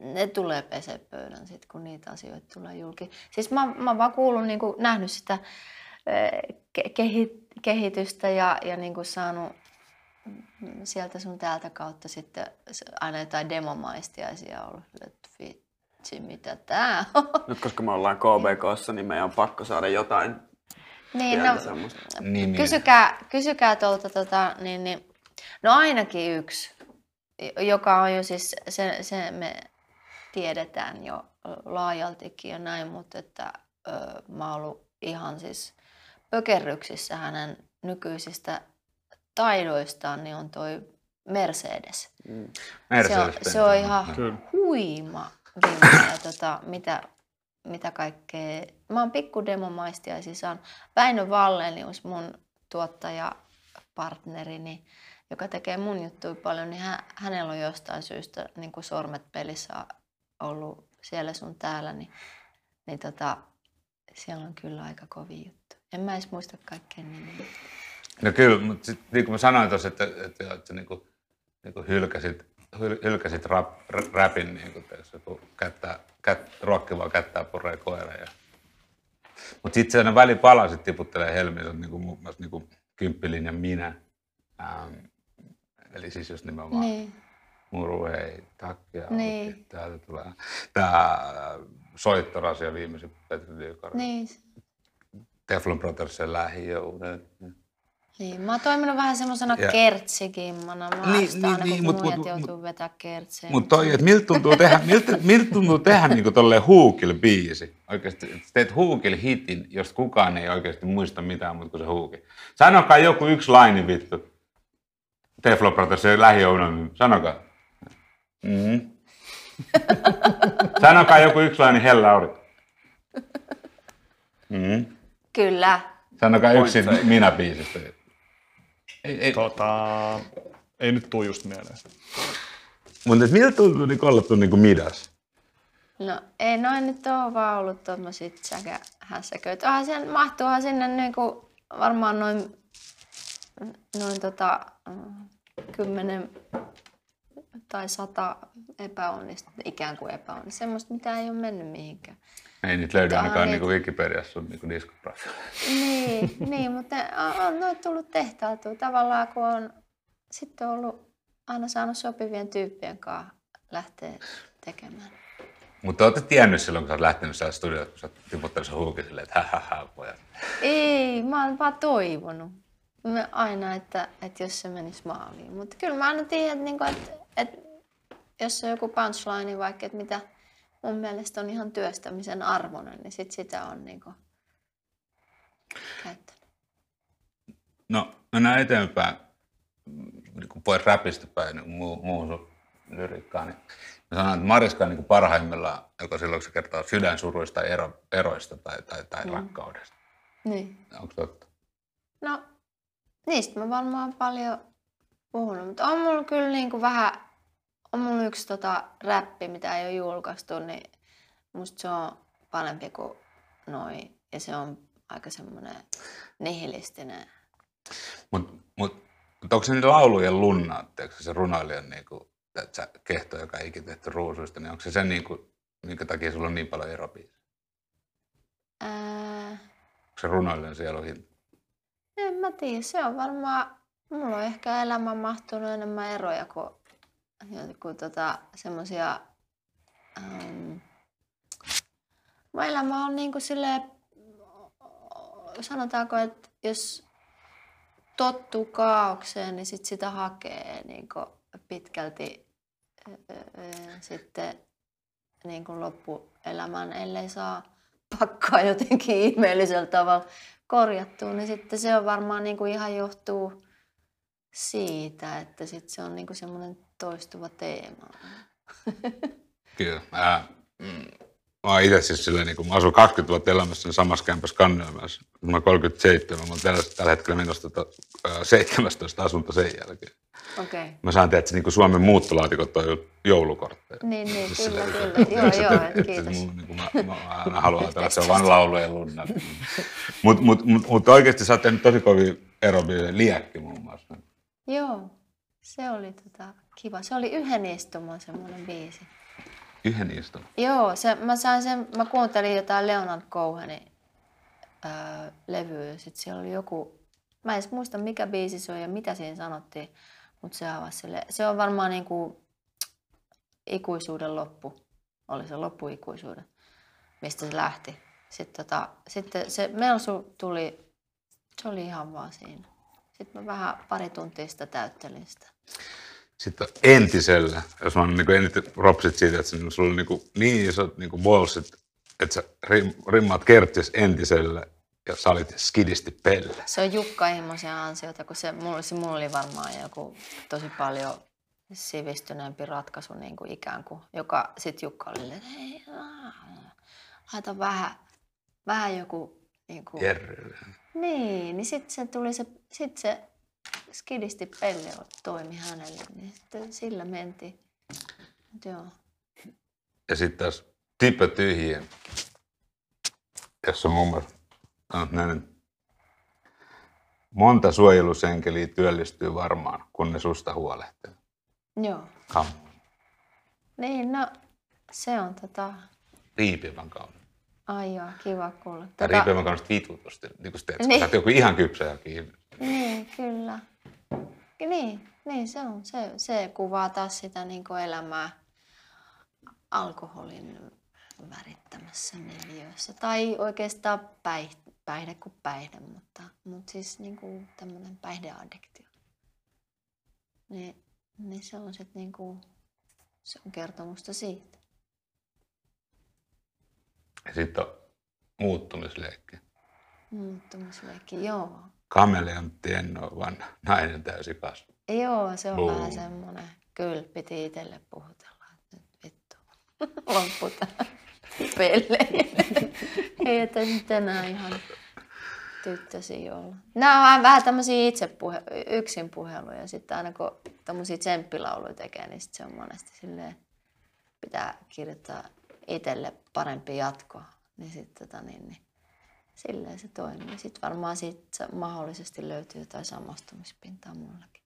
ne tulee pesepöydän sit, kun niitä asioita tulee julki. Siis mä, mä oon vaan kuullut, niin nähnyt sitä ke- kehi, kehitystä ja, ja niin kuin saanut sieltä sun täältä kautta sitten aina jotain demomaistiaisia ollut. Mitä tää on. Nyt koska me ollaan KBKssa, niin meidän on pakko saada jotain Niin, no, semmoista. Nimiä. kysykää, kysykää tuolta, tota, niin, niin, no ainakin yksi, joka on jo siis, se, se me tiedetään jo laajaltikin ja näin, mutta että ö, mä oon ollut ihan siis pökerryksissä hänen nykyisistä taidoistaan, niin on toi Mercedes. Se on, se on ihan Kyllä. huima ja tota, mitä, mitä kaikkea. Mä oon pikku demomaistiaisia saan. Väinö Vallenius, mun tuottajapartnerini, joka tekee mun juttuja paljon, niin hän, hänellä on jostain syystä niin kuin sormet pelissä ollut siellä sun täällä, niin, niin tota, siellä on kyllä aika kovi juttu. En mä edes muista kaikkea nimiä. No kyllä, mutta sit, niin kuin mä sanoin tuossa, että, että, että, että niin kuin, niin kuin hylkäsit, hyl, hylkäsit rap, räpin, niin kuin teossa, kun kättää, kät, ruokkivaa kättää puree koira. Ja... Mutta sitten se aina välipalasit tiputtelee helmiin, se on niin kuin, muun muassa niin kuin kymppilinjan minä. Ähm, eli siis just nimenomaan Niin. muru hei, takkia, Niin. auki, täältä tulee. Tämä soittorasia viimeisin Petri Dyykari. Niin. Teflon Brothersin lähijoudet. Niin, mä oon toiminut vähän semmoisena Ja- kertsikimmana. Mä Niin, niin, aina, niin, kun niin, mut- muijat mut- joutuu vetää kertsejä. Mutta toi, että miltä tuntuu tehdä, miltä, miltä tuntuu tehdä niinku tolleen huukil biisi? Oikeasti, että teet huukil hitin, jos kukaan ei oikeasti muista mitään muuta kuin se huuki. Sanokaa joku yksi laini vittu. Teflon Brothersin lähijoudet, sanokaa. Mm-hmm. Sanokaa joku yksi laini hellä aurinko. Mm-hmm. Kyllä. Sanokaa Point yksi fake. minä biisistä. Ei, ei, Tota, ei nyt tuu just mieleen. mutta miltä tuntuu niin olla niin midas? No ei noin nyt ole vaan ollut tommosit säkä hässäköitä. Onhan sen, mahtuuhan sinne niinku varmaan noin, noin tota, mm, kymmenen tai sata epäonnista, ikään kuin epäonnista. Semmoista, mitä ei ole mennyt mihinkään. Ei niitä löydy ainakaan onhan niinku Wikipediassa sun niinku diskografialla. Niin, niin mutta on, on noit tullut tehtaaltua tavallaan, kun on sitten ollut aina saanut sopivien tyyppien kanssa lähteä tekemään. Mutta ootte tiennyt silloin, kun sä oot lähtenyt sieltä studioon, kun sä oot tiputtanut sen huukin silleen, että hähähä, pojat. Ei, mä oon vaan toivonut mä aina, että, että jos se menisi maaliin. Mutta kyllä mä aina tiedän, että, niinku, että, että jos on joku punchline, vaikka että mitä mun mielestä on ihan työstämisen arvoinen, niin sit sitä on niinku käyttänyt. No, mennään eteenpäin, niin kuin pois räpistä päin niin muu, muuhun sun lyriikkaan. Niin mä sanon, että Mariska on niin kuin parhaimmillaan, joka silloin kun se kertoo sydänsuruista ero, eroista tai, tai, tai mm. rakkaudesta. Niin. Onko totta? No, niistä mä varmaan paljon puhunut, mutta on mulla kyllä niin kuin vähän, on mulla yksi tota räppi, mitä ei ole julkaistu, niin musta se on parempi kuin noin. Ja se on aika semmoinen nihilistinen. Mutta mut, mut onko se niitä laulujen lunna, se runoilijan niinku, sä, kehto, joka ei ikinä tehty ruusuista, niin onko se se, niinku, minkä takia sulla on niin paljon erobiisejä? Ää, Onko se runoilijan sieluhin? en mä tiedä, se on varmaan, mulla on ehkä elämään mahtunut enemmän eroja kuin, kuin tota, semmosia, ähm, mun elämä on niinku silleen, sanotaanko, että jos tottuu kaaukseen, niin sit sitä hakee niinku pitkälti ö, ö, sitten niin kuin loppuelämän, ellei saa pakkaa jotenkin ihmeellisellä tavalla korjattua, niin sitten se on varmaan niin kuin ihan johtuu siitä, että sitten se on niin kuin semmoinen toistuva teema. Kyllä. Ää, mm, mä oon itse siis silleen, niin kun mä asun 20 vuotta elämässä samassa kämpässä Kannelmäessä. Mä oon 37, mä oon tällä, tällä hetkellä menossa tota, ää, 17 asunto sen jälkeen. Okei. Okay. Mä saan tehdä, että niin Suomen muuttolaatikot on joulukortteja. Niin, niin, Siis kyllä, silleen, kyllä. Joo, joo, että- et että kiitos. mun- niin kuin mä, mä, aina haluan ajatella, että se on vain laulujen lunna. Mutta mut, mut, mut oikeasti sä oot tehnyt tosi kovin erobiisejä, liekki muun muassa. Joo, se oli tota, kiva. Se oli yhden istuman semmoinen biisi. Yhden istun. Joo, se, mä sain sen, mä kuuntelin jotain Leonard Cohenin öö, levyä ja sit siellä oli joku, mä en edes muista mikä biisi se on ja mitä siinä sanottiin, mutta se avasi sille. Se on varmaan niinku ikuisuuden loppu, oli se loppuikuisuuden, mistä se lähti. Sitten, tota, sitten se Melsu tuli, se oli ihan vaan siinä. Sitten mä vähän pari tuntia sitä täyttelin sitä. Sitten entisellä, jos mä oon niin eniten propsit siitä, että sulla on niin, niin isot niin ballsit, että sä rim, rimmaat kertsis entiselle ja sä olit skidisti pelle. Se on Jukka Ihmosen ansiota, kun se, mulla, se mulla oli varmaan joku tosi paljon sivistyneempi ratkaisu niin kuin ikään kuin, joka sitten Jukka oli, että hei, laita vähän, vähän joku, niin kuin, Jerrylle. Niin, niin sitten se tuli se, sit se skidisti pelle toimi hänelle, niin sitten sillä mentiin. Mut joo. Ja sitten taas Tippä tyhjien, jossa muun muassa näin, monta suojelusenkeliä työllistyy varmaan, kun ne susta huolehtii. Joo. On. Niin, no se on tota, Riipivän kauden. Ai joo, kiva kuulla. Tai Tota, riipivän kaudesta vitutusti. Niin kuin teet, Niin. joku ihan kypsä ja kiinni. Niin, kyllä. Niin, niin se on. Se, se kuvaa taas sitä niin kuin elämää alkoholin värittämässä miljöössä. Tai oikeastaan päihde, päihde kuin päihde, mutta, mutta siis niin kuin tämmöinen päihdeaddiktio. Niin, niin se on sitten niin kuin, se on kertomusta siitä. Ja sitten on muuttumisleikki. Muuttumisleikki, joo. Kameleontti en ole, vaan nainen täysi kasvu. Joo, se on Boom. vähän semmoinen. Kyllä, piti itselle puhutella, että nyt vittu, loppu pelleihin. Ei, että nyt enää ihan tyttösi olla. Nämä on vähän tämmöisiä itsepuhe, yksin puheluja. Sitten aina kun tämmöisiä tsemppilauluja tekee, niin sit se on monesti silleen, pitää kirjoittaa itselle parempi jatko. Niin sitten tota, niin, niin, silleen se toimii. Sitten varmaan siitä mahdollisesti löytyy jotain samastumispintaa mullakin.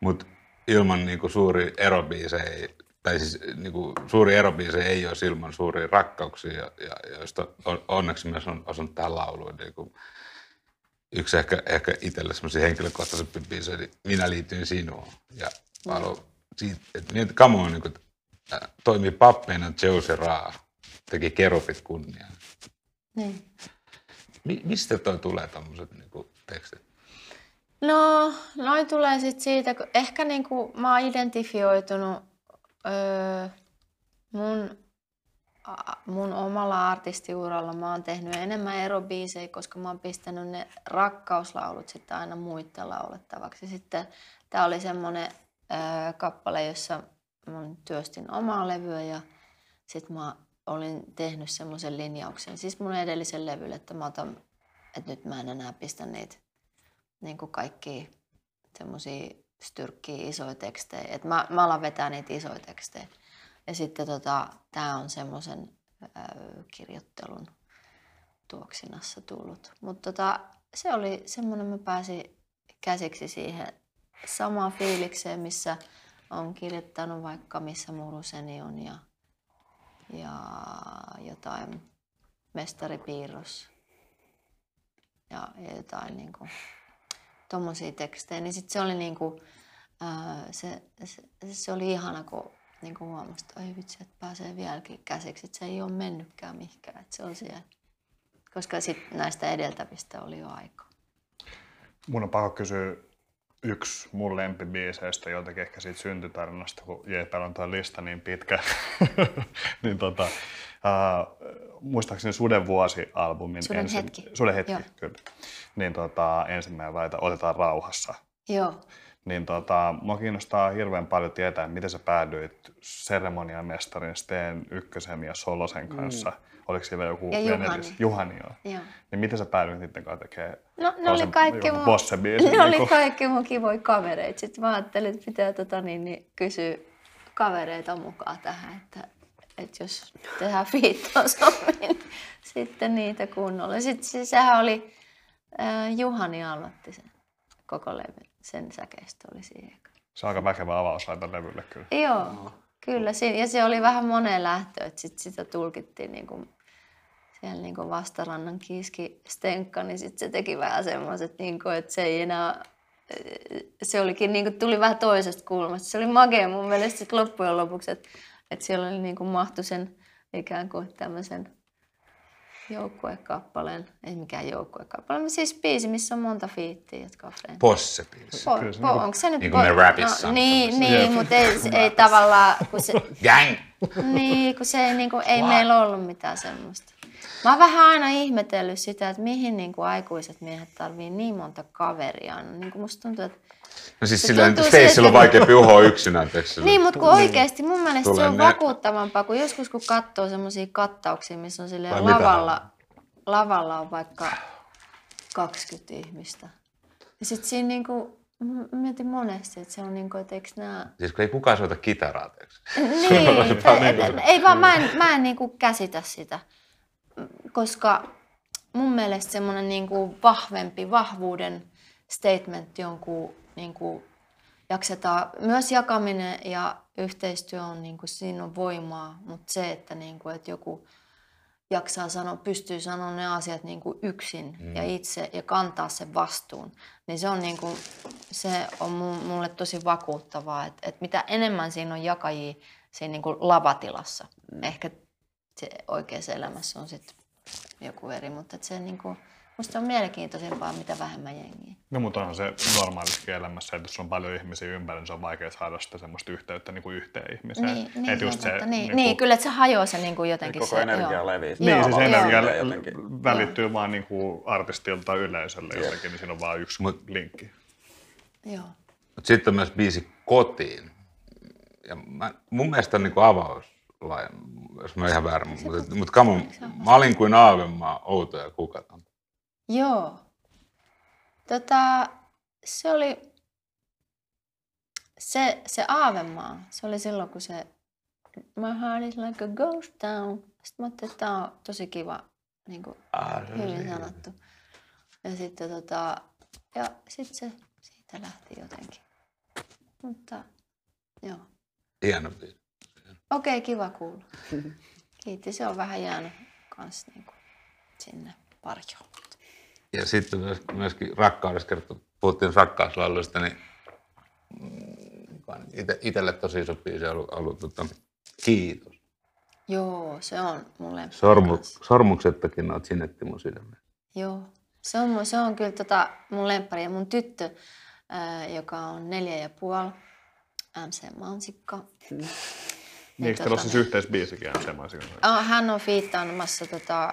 Mutta ilman niinku suuri erobiisejä, tai siis niinku suuri erobiisejä ei ole ilman suuria rakkauksia, ja, ja, joista on, onneksi myös on osunut tähän lauluun. Niinku, yksi ehkä, ehkä itselle semmoisia henkilökohtaisempi biisejä, niin minä liityin sinuun. Ja mä haluan siitä, että niin, Come on, niin kuin, toimii pappeina Joe Raa, teki kerupit kunniaan. Niin. Mi, mistä toi tulee tommoset niinku, tekstit? No, noin tulee sit siitä, kun ehkä niinku mä oon identifioitunut öö, mun mun omalla artistiuralla mä oon tehnyt enemmän erobiisejä, koska mä oon pistänyt ne rakkauslaulut sitten aina muiden laulettavaksi. Sitten tää oli semmonen ää, kappale, jossa mä työstin omaa levyä ja sitten mä olin tehnyt semmoisen linjauksen, siis mun edellisen levylle, että mä otan, että nyt mä en enää pistä niitä niin kuin kaikki semmoisia styrkkiä isoja tekstejä. että mä, mä alan vetää niitä isoja tekstejä. Ja sitten tota, tämä on semmoisen kirjoittelun tuoksinassa tullut. Mutta tota, se oli semmoinen, mä pääsin käsiksi siihen samaan fiilikseen, missä on kirjoittanut vaikka missä muruseni on ja, ja jotain mestaripiirros ja, jotain niin kuin, tommosia tekstejä. Niin sit se oli niin kuin, se, se, se, oli ihana, kun niin kuin huomasi, että oi vitsi, että pääsee vieläkin käsiksi, että se ei ole mennytkään mihinkään, että se on siellä. Koska sit näistä edeltävistä oli jo aika. Mun on pakko kysyä yksi mun lempibiiseistä jotenkin ehkä siitä syntytarinasta, kun Jeepel on tuo lista niin pitkä. niin tota, uh, muistaakseni Suden vuosi-albumin Suden ensin, hetki. Suden hetki, Joo. kyllä. Niin tota, ensimmäinen laita Otetaan rauhassa. Joo. Niin tota, mua kiinnostaa hirveän paljon tietää, miten sä päädyit seremoniamestarin Steen Ykkösen ja Solosen mm. kanssa. Mm. Oliko siellä joku ja Juhani. Juhani joo. joo. Niin miten sä päädyit niiden kanssa tekemään No ne oli kaikki mun, ne niin oli kaikki mun kivoja kavereita. Sitten mä ajattelin, että pitää tota, niin, niin, kysyä kavereita mukaan tähän, että, että jos tehdään fiittoosommin, niin sitten niitä kunnolla. Sitten se, sehän oli, äh, Juhani aloitti sen koko levy sen säkeistö oli siihen. Se on aika väkevä avauslaita levylle kyllä. Joo, no. kyllä. Ja se oli vähän moneen lähtö, että sit sitä tulkittiin niin kuin siellä niin kuin vastarannan kiiski Stenkka, niin sit se teki vähän semmoiset, niin kuin, että se ei enää se olikin, niin kuin, tuli vähän toisesta kulmasta. Se oli magea mun mielestä sit loppujen lopuksi, että, että siellä oli niin kuin mahtu sen ikään kuin tämmöisen joukkuekappaleen, ei mikään joukkuekappale, mutta siis biisi, missä on monta fiittiä, jotka on friendly. Posse-biisi. Po, po, niinku- onko se nyt... Niin kuin me rapissa. No, niin, niin mutta ei, ei tavallaan... Kun se, Gang! Niin, kun se ei, niin kuin, ei meillä ollut mitään semmoista. Mä oon vähän aina ihmetellyt sitä, että mihin niin kuin aikuiset miehet tarvii niin monta kaveria. No, niin kuin musta tuntuu, että No siis silleen, Stacylla on vaikeampi uhoa yksinään. niin, mutta kun oikeasti mun mielestä se on ne... vakuuttavampaa, kun joskus kun katsoo semmoisia kattauksia, missä on silleen lavalla, lavalla on vaikka 20 ihmistä. Ja sitten siinä niinku, mietin monesti, että se on niinku, että eikö nää... Siis kun ei kukaan soita kitaraa, Niin, ei, ei vaan mä en, mä en niinku käsitä sitä, koska mun mielestä semmoinen niinku vahvempi, vahvuuden statementti on, kun niin kuin jaksetaan. Myös jakaminen ja yhteistyö on, niin kuin, siinä on voimaa, mutta se, että, niin kuin, että joku jaksaa sanoa, pystyy sanoa ne asiat niin kuin yksin mm. ja itse ja kantaa sen vastuun, niin se on, niin kuin, se on mulle tosi vakuuttavaa, että, että mitä enemmän siinä on jakajia siinä niin kuin lavatilassa, mm. ehkä se oikeassa elämässä on sitten joku eri, mutta että se niin kuin, Musta on mielenkiintoisempaa, mitä vähemmän jengiä. No mutta onhan se normaalissakin elämässä, että jos on paljon ihmisiä ympärillä, niin se on vaikea saada sitä semmoista yhteyttä niin kuin yhteen ihmiseen. Niin, niin, että just se, niin, niin, niin, kyllä, että se hajoaa se niin kuin jotenkin. Koko se, energia joo. levii. Niin, joo, siis energia välittyy joo. vaan niin kuin artistilta yleisölle jotenkin, niin siinä on vain yksi Mut, linkki. Joo. Mut sitten on myös biisi Kotiin. Ja mä, mun mielestä on niin kuin avaus jos mä ihan väärin, mutta, mutta come on, mä olin kuin Aavenmaa, outo ja kukaton. Joo. Tota, se oli se, se Aavemaa. Se oli silloin, kun se My heart is like a ghost town. Sitten mä ajattelin, että tämä on tosi kiva, niin kuin ah, hyvin sanottu. Ja sitten tota, ja sit se siitä lähti jotenkin. Mutta joo. Hieno Okei, okay, kiva kuulla. Kiitti, se on vähän jäänyt kans niin kuin sinne varjoon. Ja sitten myöskin rakkaudessa kertoo, puhuttiin rakkauslauluista, niin ite, itselle tosi iso biisi on ollut, ollut tota, kiitos. Joo, se on mulle. Sormu, sormuksettakin olet sinetti mun sydämeen. Joo, se on, se on kyllä tota mun lemppari. Ja mun tyttö, ää, joka on neljä ja puoli, MC Mansikka, Niin, eikö teillä ole siis yhteisbiisikin semmoisia? Oh, hän on fiittaamassa tota,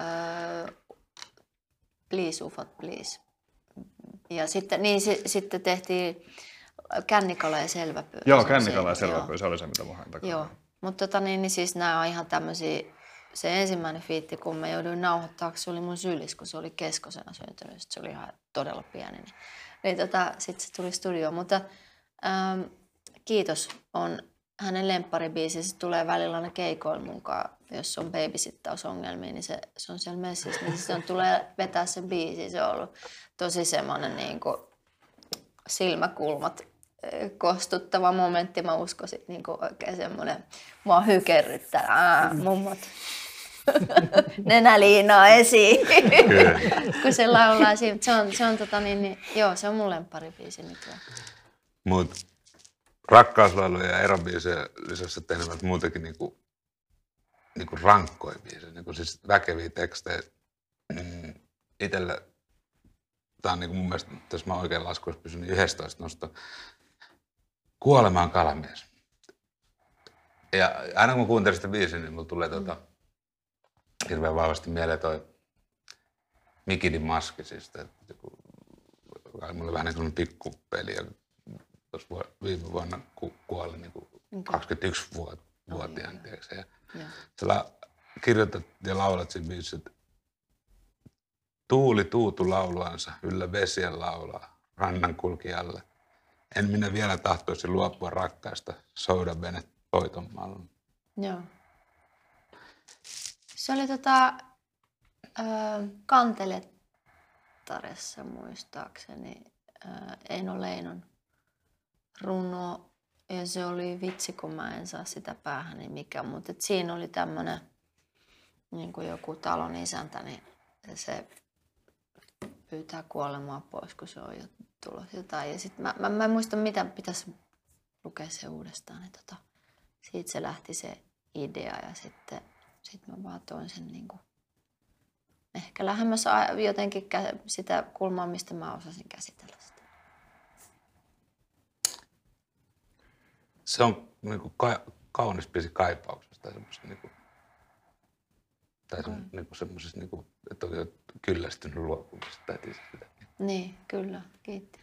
uh, Please Ufot Please. Ja sitten, niin, si, sitten tehtiin Kännikala ja Selväpyö. Joo, Kännikala ja Selväpyö, se oli se, mitä mä hain takaa. Joo, mutta tota, niin, niin siis nämä on ihan tämmöisiä, se ensimmäinen fiitti, kun mä jouduin nauhoittaa, se oli mun sylis, kun se oli keskosena syntynyt, se oli ihan todella pieni. Niin, niin tota, sitten se tuli studioon, mutta ähm, kiitos on hänen lempparibiisi, se tulee välillä aina keikoilla mukaan, jos on babysittausongelmia, niin se, se on siellä messissä, niin se on, tulee vetää sen biisi. Se on ollut tosi semmoinen niin kuin silmäkulmat eh, kostuttava momentti. Mä uskoisin niin kuin oikein semmoinen, mua hykerryttää, mummot nenäliinaa esiin, kun se laulaa siinä. Se on, se on, tota, niin, niin, joo, se on mun lempparibiisi nykyään. Mut rakkauslauluja ja erobiisejä lisäksi tehneet muutenkin niinku, niinku rankkoja biisejä, niinku siis väkeviä tekstejä. Mm, itellä, tää on niinku mun mielestä, jos mä oikein laskuissa pysyn, niin 11 nosto. Kuolemaan kalamies. Ja aina kun kuuntelin sitä biisiä, niin mulla tulee tota, hirveän vahvasti mieleen toi Mikidin maski, siis, että mulla oli vähän niin kuin pikkupeli, tuossa viime vuonna ku, kuoli niin kuin 21-vuotiaan. Oh, ja, ja. Sä kirjoitat ja laulat siinä biisissä, että Tuuli tuutu lauluansa, yllä vesien laulaa, rannan kulkijalle. En minä vielä tahtoisi luopua rakkaista, souda venet toiton Joo. Se oli tota, äh, Kantelettaressa muistaakseni äh, Eino Leinon runo ja se oli vitsi, kun mä en saa sitä päähän, niin mikä. Mutta siinä oli tämmöinen niin kuin joku talon isäntä, niin se pyytää kuolemaa pois, kun se on jo tullut jotain. Ja sit mä, mä, mä en muista, mitä pitäisi lukea se uudestaan. Niin tota, siitä se lähti se idea ja sitten sit mä vaan toin sen niin kuin, ehkä lähemmäs jotenkin sitä kulmaa, mistä mä osasin käsitellä sitä. Se on niin kuin ka, kaunis biisi kaipauksesta tai semmoisesta niin kuin, tai se, mm. niin kuin semmoisesta, niin kuin, että oli kyllästynyt luopumisesta tai sitä. Niin, kyllä. Kiitti.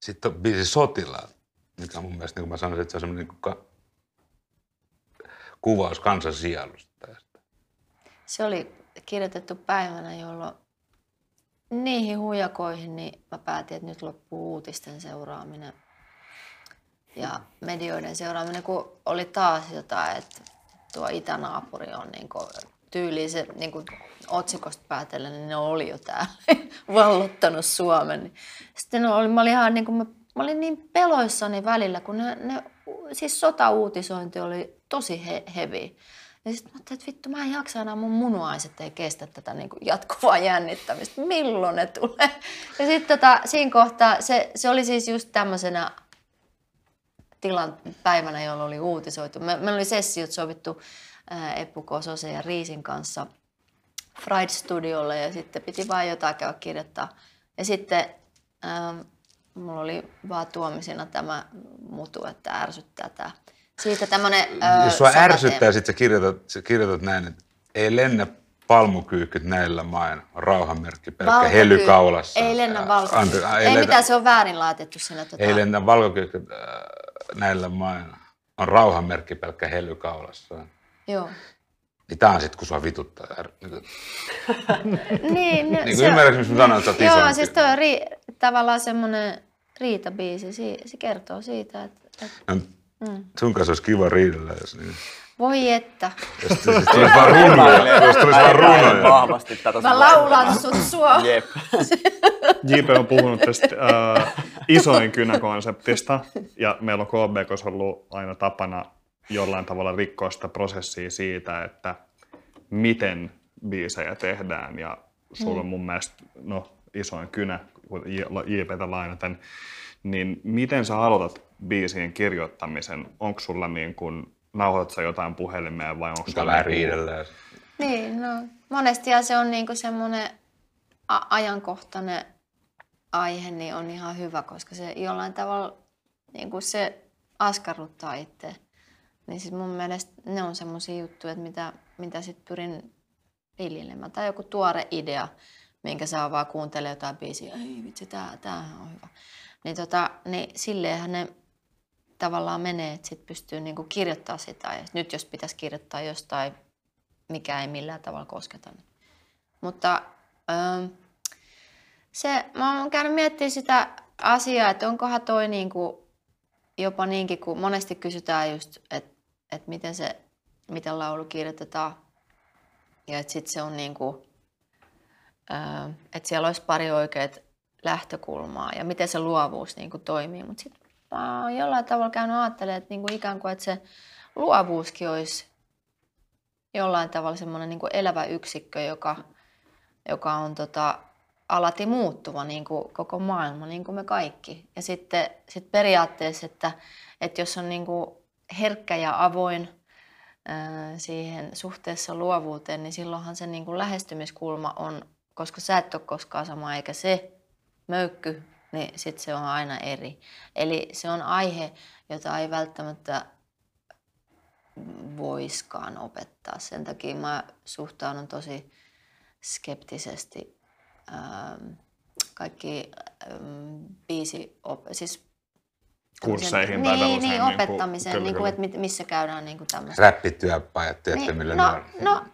Sitten on biisi Sotilaat, mikä on mun mielestä, niin kuin mä sanoisin, että se on semmoinen niin ka, kuvaus kansan sielusta. Se oli kirjoitettu päivänä, jolloin niihin huijakoihin niin mä päätin, että nyt loppuu uutisten seuraaminen ja medioiden seuraaminen, kun oli taas jotain, että tuo itänaapuri on niin tyyliin se niin otsikosta päätellen, niin ne oli jo täällä vallottanut Suomen. Sitten oli, mä olin ihan niin kuin, mä, mä olin niin peloissani välillä, kun ne, ne siis sota-uutisointi oli tosi he, hevi. Ja sitten mä ajattelin, että vittu, mä en jaksa enää, mun munuaiset ei kestä tätä niin kuin jatkuvaa jännittämistä. Milloin ne tulee? Ja sitten tota, siinä kohtaa, se, se oli siis just tämmöisenä tilan päivänä, jolloin oli uutisoitu. Me, meillä oli sessiot sovittu ää, Eppu Kososen ja Riisin kanssa Fried Studiolle ja sitten piti vain jotain käydä kirjoittaa. Ja sitten ää, mulla oli vaan tuomisina tämä mutu, että ärsyttää tämä. Siitä tämmönen, Jos sua ärsyttää, sitten sä kirjoitat, sä kirjoitat näin, että ei lennä palmukyyhkyt näillä main, rauhanmerkki pelkkä hely kaulassa. Ei lennä valkokyyhkyt. Ei, ei mitään, se on väärin laitettu siinä. Tota... Ei lennä valkokyyhkyt. Äh, näillä mailla on rauhanmerkki pelkkä hely kaulassaan. Joo. Niin tää on sit, kun sua vituttaa. niin, no, niin ymmärrätkö, mistä mä sanon, että sä Joo, siis toi on ri- tavallaan semmoinen riitabiisi. Se kertoo siitä, että... että no, mm. Sun kanssa olisi kiva riidellä, jos niin. Voi että. Jos tulisi vaan runoja. Jos tulisi vaan runoja. Vahvasti tätä Mä laulan sut sua. Jep. JP on puhunut tästä uh, isoin kynäkonseptista ja meillä on KBKs ollut aina tapana jollain tavalla rikkoa sitä prosessia siitä, että miten biisejä tehdään ja sulla on mm. mun mielestä no, isoin kynä, kun JPtä lainaten, niin miten sä aloitat biisien kirjoittamisen? Onko sulla niin kuin nauhoitatko jotain puhelimeen vai onko se... vähän riidellään. Niin, no monesti se on niinku semmoinen ajankohtainen aihe, niin on ihan hyvä, koska se jollain tavalla niinku se askarruttaa itse. Niin siis mun mielestä ne on semmoisia juttuja, että mitä, mitä sit pyrin viljelemään. Tai joku tuore idea, minkä saa vaan kuuntele jotain biisiä. Ei vitsi, tää, tää on hyvä. Niin, tota, niin silleenhän ne tavallaan menee, että sit pystyy niinku kirjoittamaan sitä. Ja nyt jos pitäisi kirjoittaa jostain, mikä ei millään tavalla kosketa. Niin. Mutta öö, se, mä oon käynyt miettimään sitä asiaa, että onkohan toi niinku jopa niinkin, kun monesti kysytään just, että, että miten se, miten laulu kirjoitetaan. Ja että sit se on niinku, öö, että siellä olisi pari oikeat lähtökulmaa ja miten se luovuus niinku toimii. Mutta sitten mä oon jollain tavalla käynyt ajattelemaan, että niinku ikään kuin että se luovuuskin olisi jollain tavalla semmoinen niinku elävä yksikkö, joka, joka on tota, alati muuttuva niin kuin koko maailma, niin kuin me kaikki. Ja sitten sit periaatteessa, että, että jos on niin kuin herkkä ja avoin ää, siihen suhteessa luovuuteen, niin silloinhan se niin kuin lähestymiskulma on, koska sä et ole koskaan sama eikä se möykky, niin sitten se on aina eri. Eli se on aihe, jota ei välttämättä voiskaan opettaa. Sen takia mä suhtaudun tosi skeptisesti ähm, kaikki ähm, biisi, op, siis kursseihin tai niin, niin, niinku- opettamiseen, kyllä, niin kuin, kyllä. että missä käydään niin kuin tämmöistä. Räppityöpajat, tiedätkö, Niin, millä no, ne on? no,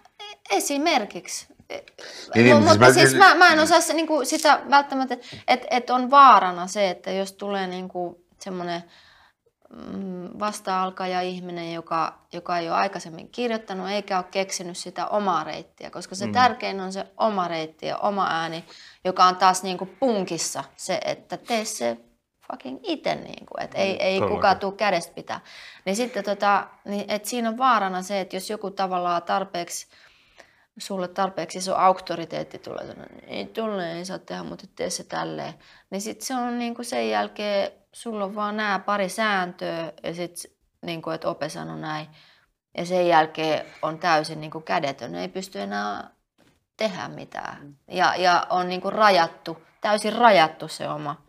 esimerkiksi. Niin, Niin, mutta siis mä- siis mä, mä en osaa se, niin kuin sitä välttämättä, että et on vaarana se, että jos tulee niin kuin semmoinen mm, vasta-alkaja ihminen, joka, joka ei ole aikaisemmin kirjoittanut eikä ole keksinyt sitä omaa reittiä, koska se mm. tärkein on se oma reitti ja oma ääni, joka on taas niin kuin punkissa se, että tee se fucking itse, niin kuin, että ei, ei kukaan tule kädestä pitää. Niin sitten tota, niin, että siinä on vaarana se, että jos joku tavallaan tarpeeksi sulle tarpeeksi iso auktoriteetti tulee, sanoa, ei tulle, ei saa tehdä, mutta tee se tälleen. Niin sitten se on niin kuin sen jälkeen, sulla on vaan nämä pari sääntöä ja sitten niin kuin, että Ope sanoi näin. Ja sen jälkeen on täysin niin kuin kädetön, ei pysty enää tehdä mitään. Ja, ja on niin kuin rajattu, täysin rajattu se oma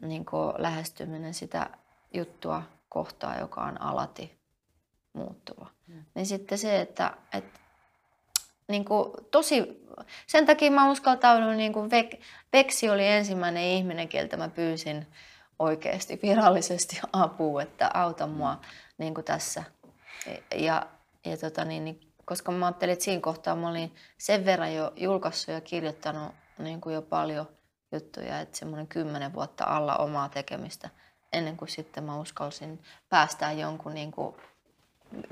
niin kuin lähestyminen sitä juttua kohtaan, joka on alati muuttuva. Niin sitten se, että, että niin kuin tosi, sen takia mä uskaltaudun, niin kuin Vek, Veksi oli ensimmäinen ihminen, keltä mä pyysin oikeasti virallisesti apua, että auta mua niin kuin tässä. Ja, ja tota niin, niin, koska mä ajattelin, että siinä kohtaa mä olin sen verran jo julkaissut ja kirjoittanut niin kuin jo paljon juttuja, että semmoinen kymmenen vuotta alla omaa tekemistä, ennen kuin sitten mä uskalsin päästää jonkun niin kuin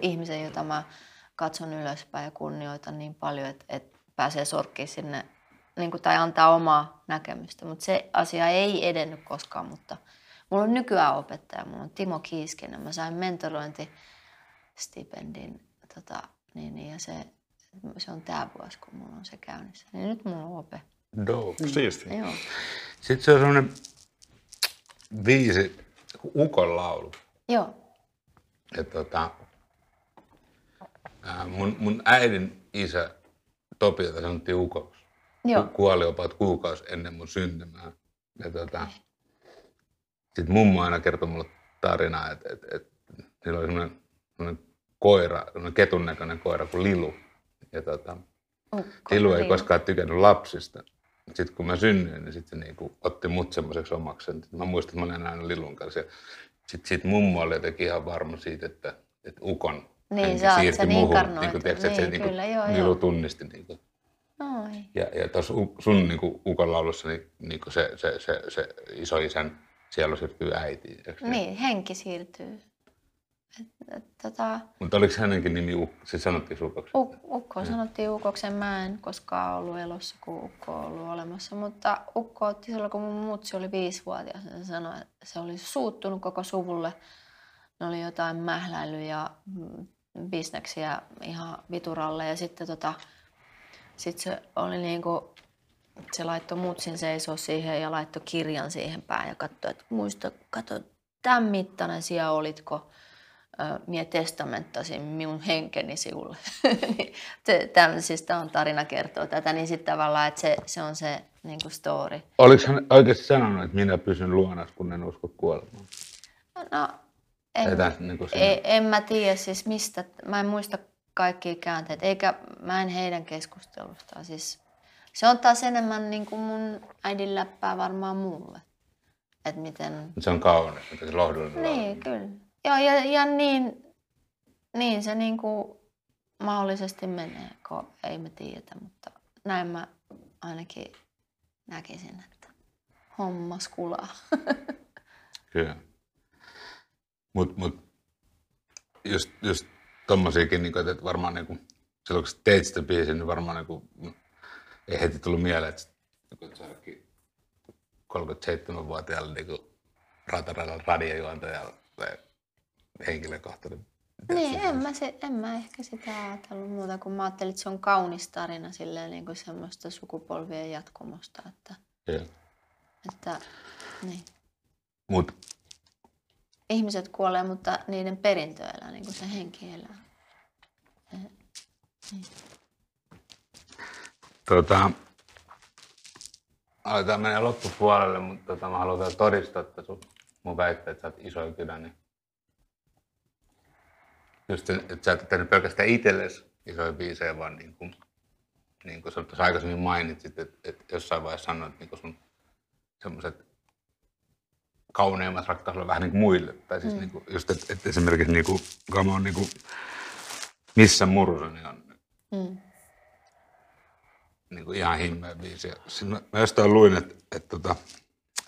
ihmisen, jota mä katson ylöspäin ja kunnioitan niin paljon, että, että pääsee sorkkiin sinne niin kuin, tai antaa omaa näkemystä. Mutta se asia ei edennyt koskaan, mutta mulla on nykyään opettaja, mulla on Timo Kiiskinen. Mä sain mentorointistipendin tota, niin, niin, ja se, se on tämä vuosi, kun mulla on se käynnissä. Niin nyt mulla on ope. Dope. Siisti. Joo. Sitten se on semmoinen viisi, ukon laulu. Joo. Ja tota, ää, mun, mun äidin isä Topi, jota sanottiin ukoksi, Joo. ku- kuoli jopa kuukausi ennen mun syntymää. Ja tota, sitten mummo aina kertoi mulle tarinaa, että et, et, niillä oli semmoinen, semmoinen koira, semmoinen ketun näköinen koira kuin Lilu. Ja tota, Ukko, Lilu ei koskaan tykännyt lapsista. Sitten kun mä synnyin, niin sitten se niinku otti mut semmoiseksi omakseen. Mä muistan, että mä olin aina Lilun kanssa. Sitten sit mummo oli jotenkin ihan varma siitä, että, että ukon Niin, oot siirtyi sen muuhun. inkarnoitu. Niin kuin, tiedätkö, että se Niin, niinku, kyllä, joo, Lilu joo. tunnisti. Niinku. Oi. Ja, ja tuossa sun niinku, ukon laulussa niin, niinku se, se, se, se isoisän sielu siirtyy äitiin. niin? Niin, henki siirtyy. Et, et, tota, Mutta oliko hänenkin nimi Ukko? Se sanottiin Ukoksi. Uk- Ukko sanottiin Ukoksen. Mä en koskaan ollut elossa, kun Ukko on ollut olemassa. Mutta Ukko otti silloin, kun mun mutsi oli viisivuotias. ja Se sanoi, että se oli suuttunut koko suvulle. Ne oli jotain mähläily ja bisneksiä ihan vituralle. Ja sitten tota, sit se oli niinku, se laittoi mutsin seisoo siihen ja laittoi kirjan siihen päähän ja katsoi, että muista, katso, tämän mittainen siellä olitko mie testamenttasin minun henkeni sinulle. Niin se- Tämmöisistä on tarina kertoo tätä, niin sitten tavallaan, että se, se on se niin kuin story. Oliko hän oikeasti sanonut, että minä pysyn luonas, kun en usko kuolemaan? No, En, Tätä, niin kuin siinä- ei, en mä tiedä siis mistä, mä en muista kaikkia käänteitä, eikä mä en heidän keskustelustaan. Siis, se on taas enemmän niin kuin mun äidin läppää varmaan mulle. Että miten... Se on kaunis, mutta se lohdullinen. Niin, kyllä. Joo, ja, ja niin, niin se niin kuin mahdollisesti menee, kun ei me tiedetä, mutta näin mä ainakin näkisin, että hommas kulaa. Kyllä. Mutta mut, just, just tommosiakin, niin että varmaan niin kuin, silloin kun sä teit sitä biisiä, niin varmaan niin kuin, ei heti tullut mieleen, että, niin että se onkin 37-vuotiaalle niin rataradalla radiojuontajalla tai henkilökohtainen. Niin, en mä, se, en mä ehkä sitä ajatellut muuta, kun mä ajattelin, että se on kaunis tarina silleen niin kuin semmoista sukupolvien jatkumosta, että, Joo. että niin. Mut ihmiset kuolee, mutta niiden perintö elää, niin kuin se henki elää. Tota, aletaan mennä loppupuolelle, mutta tota, mä haluan vielä todistaa, että sun, mun väitteet, että sä oot iso kylä, niin just, että sä et tehnyt pelkästään itsellesi isoja biisejä, vaan niin kuin, niin kuin sä tuossa aikaisemmin mainitsit, että, että jossain vaiheessa sanoit, niin kuin sun semmoiset kauneimmat rakkaudella vähän niin kuin muille. Tai siis mm. niin kuin, just, että, että esimerkiksi niin kuin, Come on, niin kuin, missä murusoni on Mm. niin kuin ihan himmeä biisi. Ja mä, mä jostain luin, että, että, että,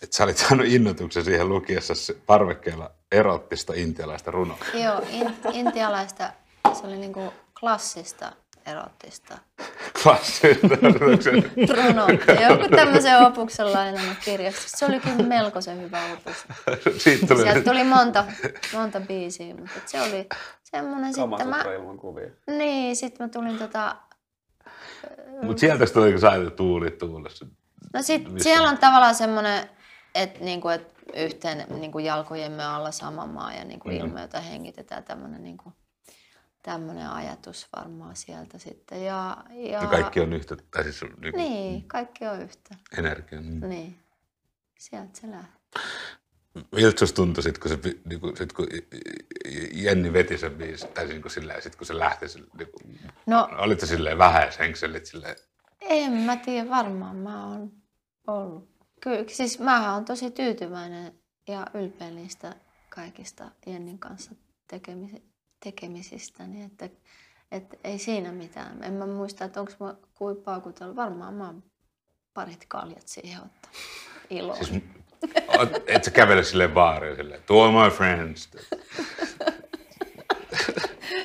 että sä olit saanut innotuksen siihen lukiessa parvekkeella erottista intialaista runoa. Joo, in, intialaista, se oli niin kuin klassista erottista runoutta. Joku tämmöisen opuksen lainannut kirjasta. Se oli kyllä melkoisen hyvä opus. Siitä tuli, Sieltä tuli monta, monta biisiä, mutta se oli semmoinen sitten mä... Kuvia. Niin, sitten mä tulin tota... Mutta sieltä se tuli, kun sä ajattelit tuuli tuulessa. No sit Missä? siellä on tavallaan semmoinen, että niinku, et yhteen niinku jalkojemme alla sama maa ja niinku Mm. ilma, jota hengitetään, tämmöinen niinku, tämmönen ajatus varmaan sieltä sitten. Ja, ja... Ja kaikki on yhtä, tai siis niin, niin. Niin, kaikki on yhtä. energia. Mm. Niin. Sieltä se lähtee. Miltä susta tuntui sit, kun, se, niin kuin, sit, kun Jenni veti sen biisin, tai niin kuin silleen, sit, kun se lähti, niin kuin, No olit sä silleen vähäis henkselit silleen, en mä tiedä, varmaan mä oon ollut. Kyllä, siis mä oon tosi tyytyväinen ja ylpeä niistä kaikista Jennin kanssa tekemisi, tekemisistä, niin että, että ei siinä mitään. En mä muista, että onko mä kuin paukutellut. Varmaan mä oon parit kaljat siihen ottanut iloon. Siis, oot- et sä kävele silleen baariin silleen, to all my friends.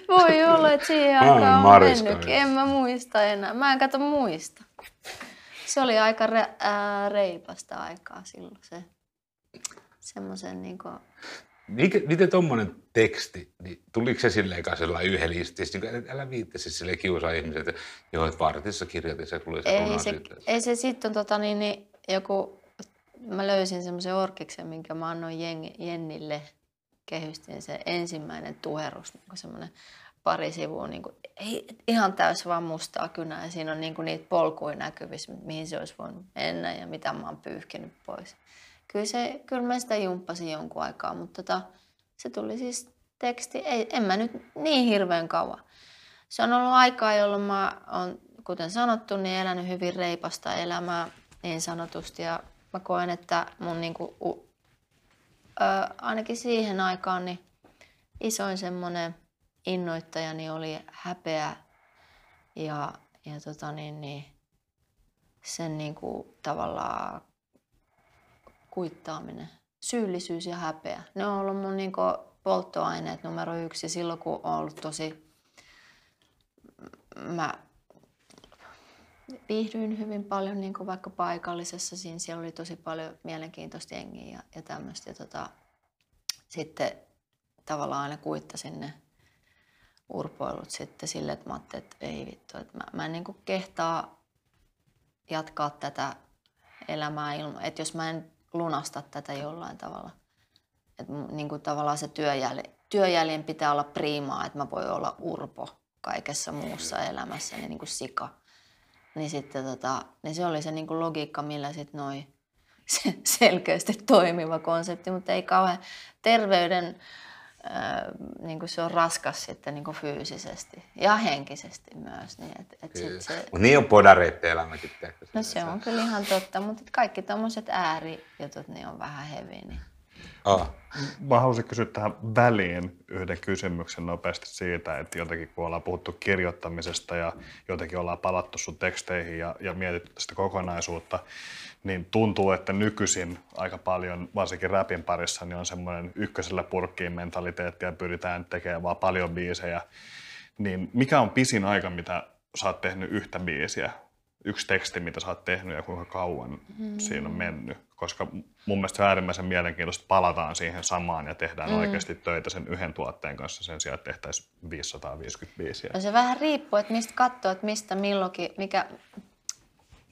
Voi olla, että siihen aikaan on mennytkin. nyt. En mä muista enää. Mä en kato muista. Se oli aika re, ää, reipasta aikaa silloin se. Semmoisen niinku... Mikä, miten tommonen teksti, niin tuliko se silleen kanssa sellainen yhdelististi, niin älä viittisi silleen kiusaa ihmiset, että joo, että vartissa kirjoitin se, tuli se Ei se, ei se sitten tota niin, niin joku... Mä löysin semmoisen orkiksen, minkä mä annoin Jen, Jennille. Kehystin se ensimmäinen tuherus, niin semmoinen pari sivua, niin kuin, ei, ihan täys vaan mustaa kynää. Ja siinä on niin kuin niitä polkuja näkyvissä, mihin se olisi voinut mennä ja mitä mä oon pyyhkinyt pois. Kyllä, se, kyllä mä sitä jumppasin jonkun aikaa, mutta tota, se tuli siis teksti, ei, en mä nyt niin hirveän kauan. Se on ollut aikaa, jolloin mä oon, kuten sanottu, niin elänyt hyvin reipasta elämää niin sanotusti. Ja mä koen, että mun niinku, u, ö, ainakin siihen aikaan niin isoin semmoinen innoittajani oli häpeä ja, ja tota niin, niin, sen niinku, tavallaan kuittaaminen. Syyllisyys ja häpeä. Ne on ollut mun niinku, polttoaineet numero yksi silloin, kun on ollut tosi... Mä viihdyin hyvin paljon niin kuin vaikka paikallisessa. Siinä siellä oli tosi paljon mielenkiintoista jengiä ja, ja tämmöistä. Ja tota, sitten tavallaan aina kuittasin ne urpoilut sitten sille, että mä ajattelin, että ei vittu, että mä, mä en niin kuin kehtaa jatkaa tätä elämää ilman, että jos mä en lunasta tätä jollain tavalla. Mun- niin kuin tavallaan se työjäl, työjäljen pitää olla priimaa, että mä voin olla urpo kaikessa muussa elämässä, niin, kuin sika. Niin sitten tota, niin se oli se niin kuin logiikka, millä sitten noi se selkeästi toimiva konsepti, mutta ei kauhean terveyden niin kuin se on raskas sitten niin kuin fyysisesti ja henkisesti myös. Niin, et, et sit se, Mut niin on podareitten elämäkin. Tiedätkö? no se on kyllä ihan totta, mutta kaikki tämmöiset äärijutut niin on vähän hevi. Niin. Oh. Mä haluaisin kysyä tähän väliin yhden kysymyksen nopeasti siitä, että jotenkin kun ollaan puhuttu kirjoittamisesta ja jotenkin ollaan palattu sun teksteihin ja, ja mietitty sitä kokonaisuutta, niin tuntuu, että nykyisin aika paljon, varsinkin rapin parissa, niin on semmoinen ykkösellä purkkiin mentaliteetti ja pyritään tekemään vaan paljon biisejä. Niin mikä on pisin aika, mitä sä oot tehnyt yhtä biisiä? Yksi teksti, mitä sä oot tehnyt ja kuinka kauan mm. siinä on mennyt? Koska mun mielestä se on äärimmäisen mielenkiintoista, että palataan siihen samaan ja tehdään mm. oikeasti töitä sen yhden tuotteen kanssa sen sijaan, että tehtäisiin 550 biisiä. No se vähän riippuu, että mistä katsoo, että mistä milloinkin, mikä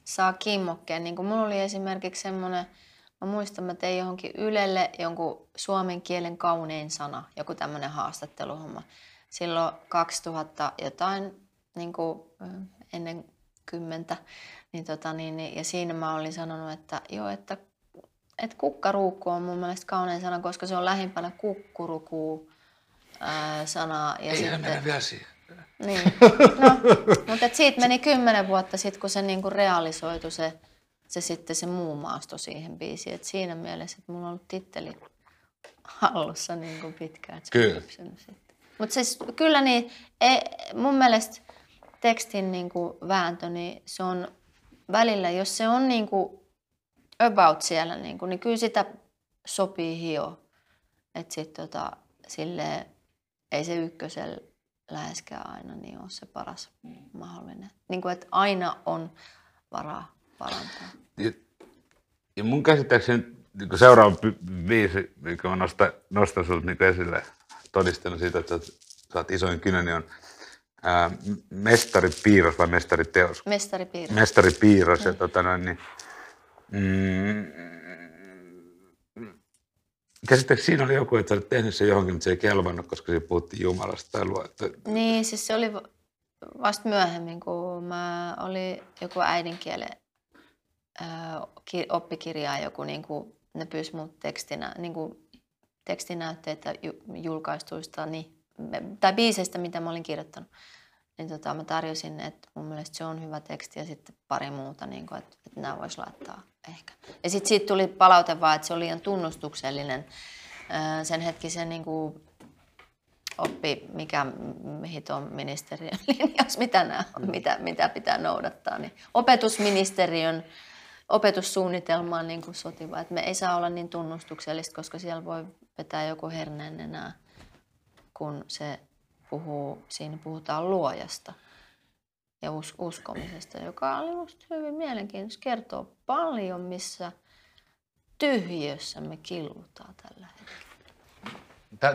saa kimmokkeen. Niin kuin mulla oli esimerkiksi semmoinen, mä muistan, mä tein johonkin Ylelle jonkun suomen kielen kaunein sana, joku tämmöinen haastatteluhomma. Silloin 2000 jotain niin kuin ennen kymmentä, niin tota, niin, niin, ja siinä mä olin sanonut, että joo, että, että kukkaruukku on mun mielestä kaunein sana, koska se on lähimpänä kukkurukuu sanaa. Ja Ei sitten, mennä vielä siihen. Niin. No, mutta et siitä meni kymmenen vuotta sitten, kun se niinku realisoitu se, se, sitten se muu maasto siihen biisiin. Et siinä mielessä, että mulla on ollut titteli hallussa niinku pitkään. Kyllä. Mutta siis kyllä niin, ei, mun mielestä tekstin niinku vääntö, niin se on välillä, jos se on niinku about siellä, niinku, niin kyllä sitä sopii hio. Että sitten tota, silleen, ei se ykkösellä läheskään aina niin on se paras mahdollinen. Niin kuin, että aina on varaa parantaa. Ja, ja mun käsittääkseni niin seuraava biisi, mikä mä nostan, nostan sinulta niin esille todistena siitä, että sä, oot isoin kynä, niin on ää, Mestaripiirros vai Mestariteos? Mestaripiirros. Mestaripiirros. Ja, tota noin, niin, mm, Käsittääkseni siinä oli joku, että olet tehnyt sen johonkin, mutta se ei kelvannut, koska siinä puhuttiin Jumalasta tai luo. Että... Niin, siis se oli vasta myöhemmin, kun mä oli joku äidinkielen oppikirjaa joku, niin kuin, ne pyysi mut tekstinä, niin kuin, tekstinäytteitä julkaistuista niin, tai biiseistä, mitä mä olin kirjoittanut. Niin tota, mä tarjosin, että mun mielestä se on hyvä teksti ja sitten pari muuta, niin kuin, että, että nämä voisi laittaa ehkä. Ja sitten siitä tuli palaute vaan, että se oli liian tunnustuksellinen sen hetkisen niin kuin, oppi, mikä hiton ministeriön linjaus, mitä, nämä, mitä, mitä pitää noudattaa. Niin opetusministeriön opetussuunnitelmaan niin kuin sotiva. että me ei saa olla niin tunnustuksellista, koska siellä voi vetää joku herneen enää, kun se puhuu, siinä puhutaan luojasta ja us- uskomisesta, joka oli minusta hyvin mielenkiintoista. Kertoo paljon, missä tyhjössä me killutaan tällä hetkellä.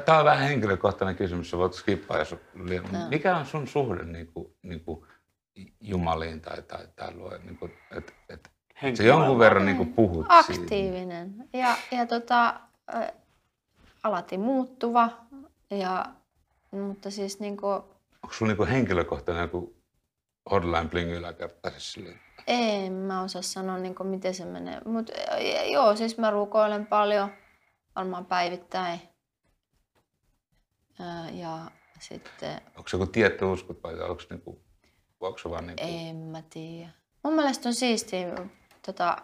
Tämä on vähän henkilökohtainen kysymys, voit skippaa, jos no. Mikä on sun suhde niin kuin, niin kuin Jumaliin tai, tai, tai luo, niin kuin, et, et, se jonkun verran niin kuin puhut Aktiivinen siitä. ja, ja tota, ä, alati muuttuva, ja, mutta siis niin kuin, Onko sulla niin henkilökohtainen joku hotline bling yläkerta? Siis en mä osaa sanoa, niin kuin, miten se menee. Mutta joo, siis mä rukoilen paljon, varmaan päivittäin. Ja sitten... Onko se joku tietty uskot vai onko, niinku, onko se vaan niinku... En mä tiedä. Mun mielestä on siistiä, tota,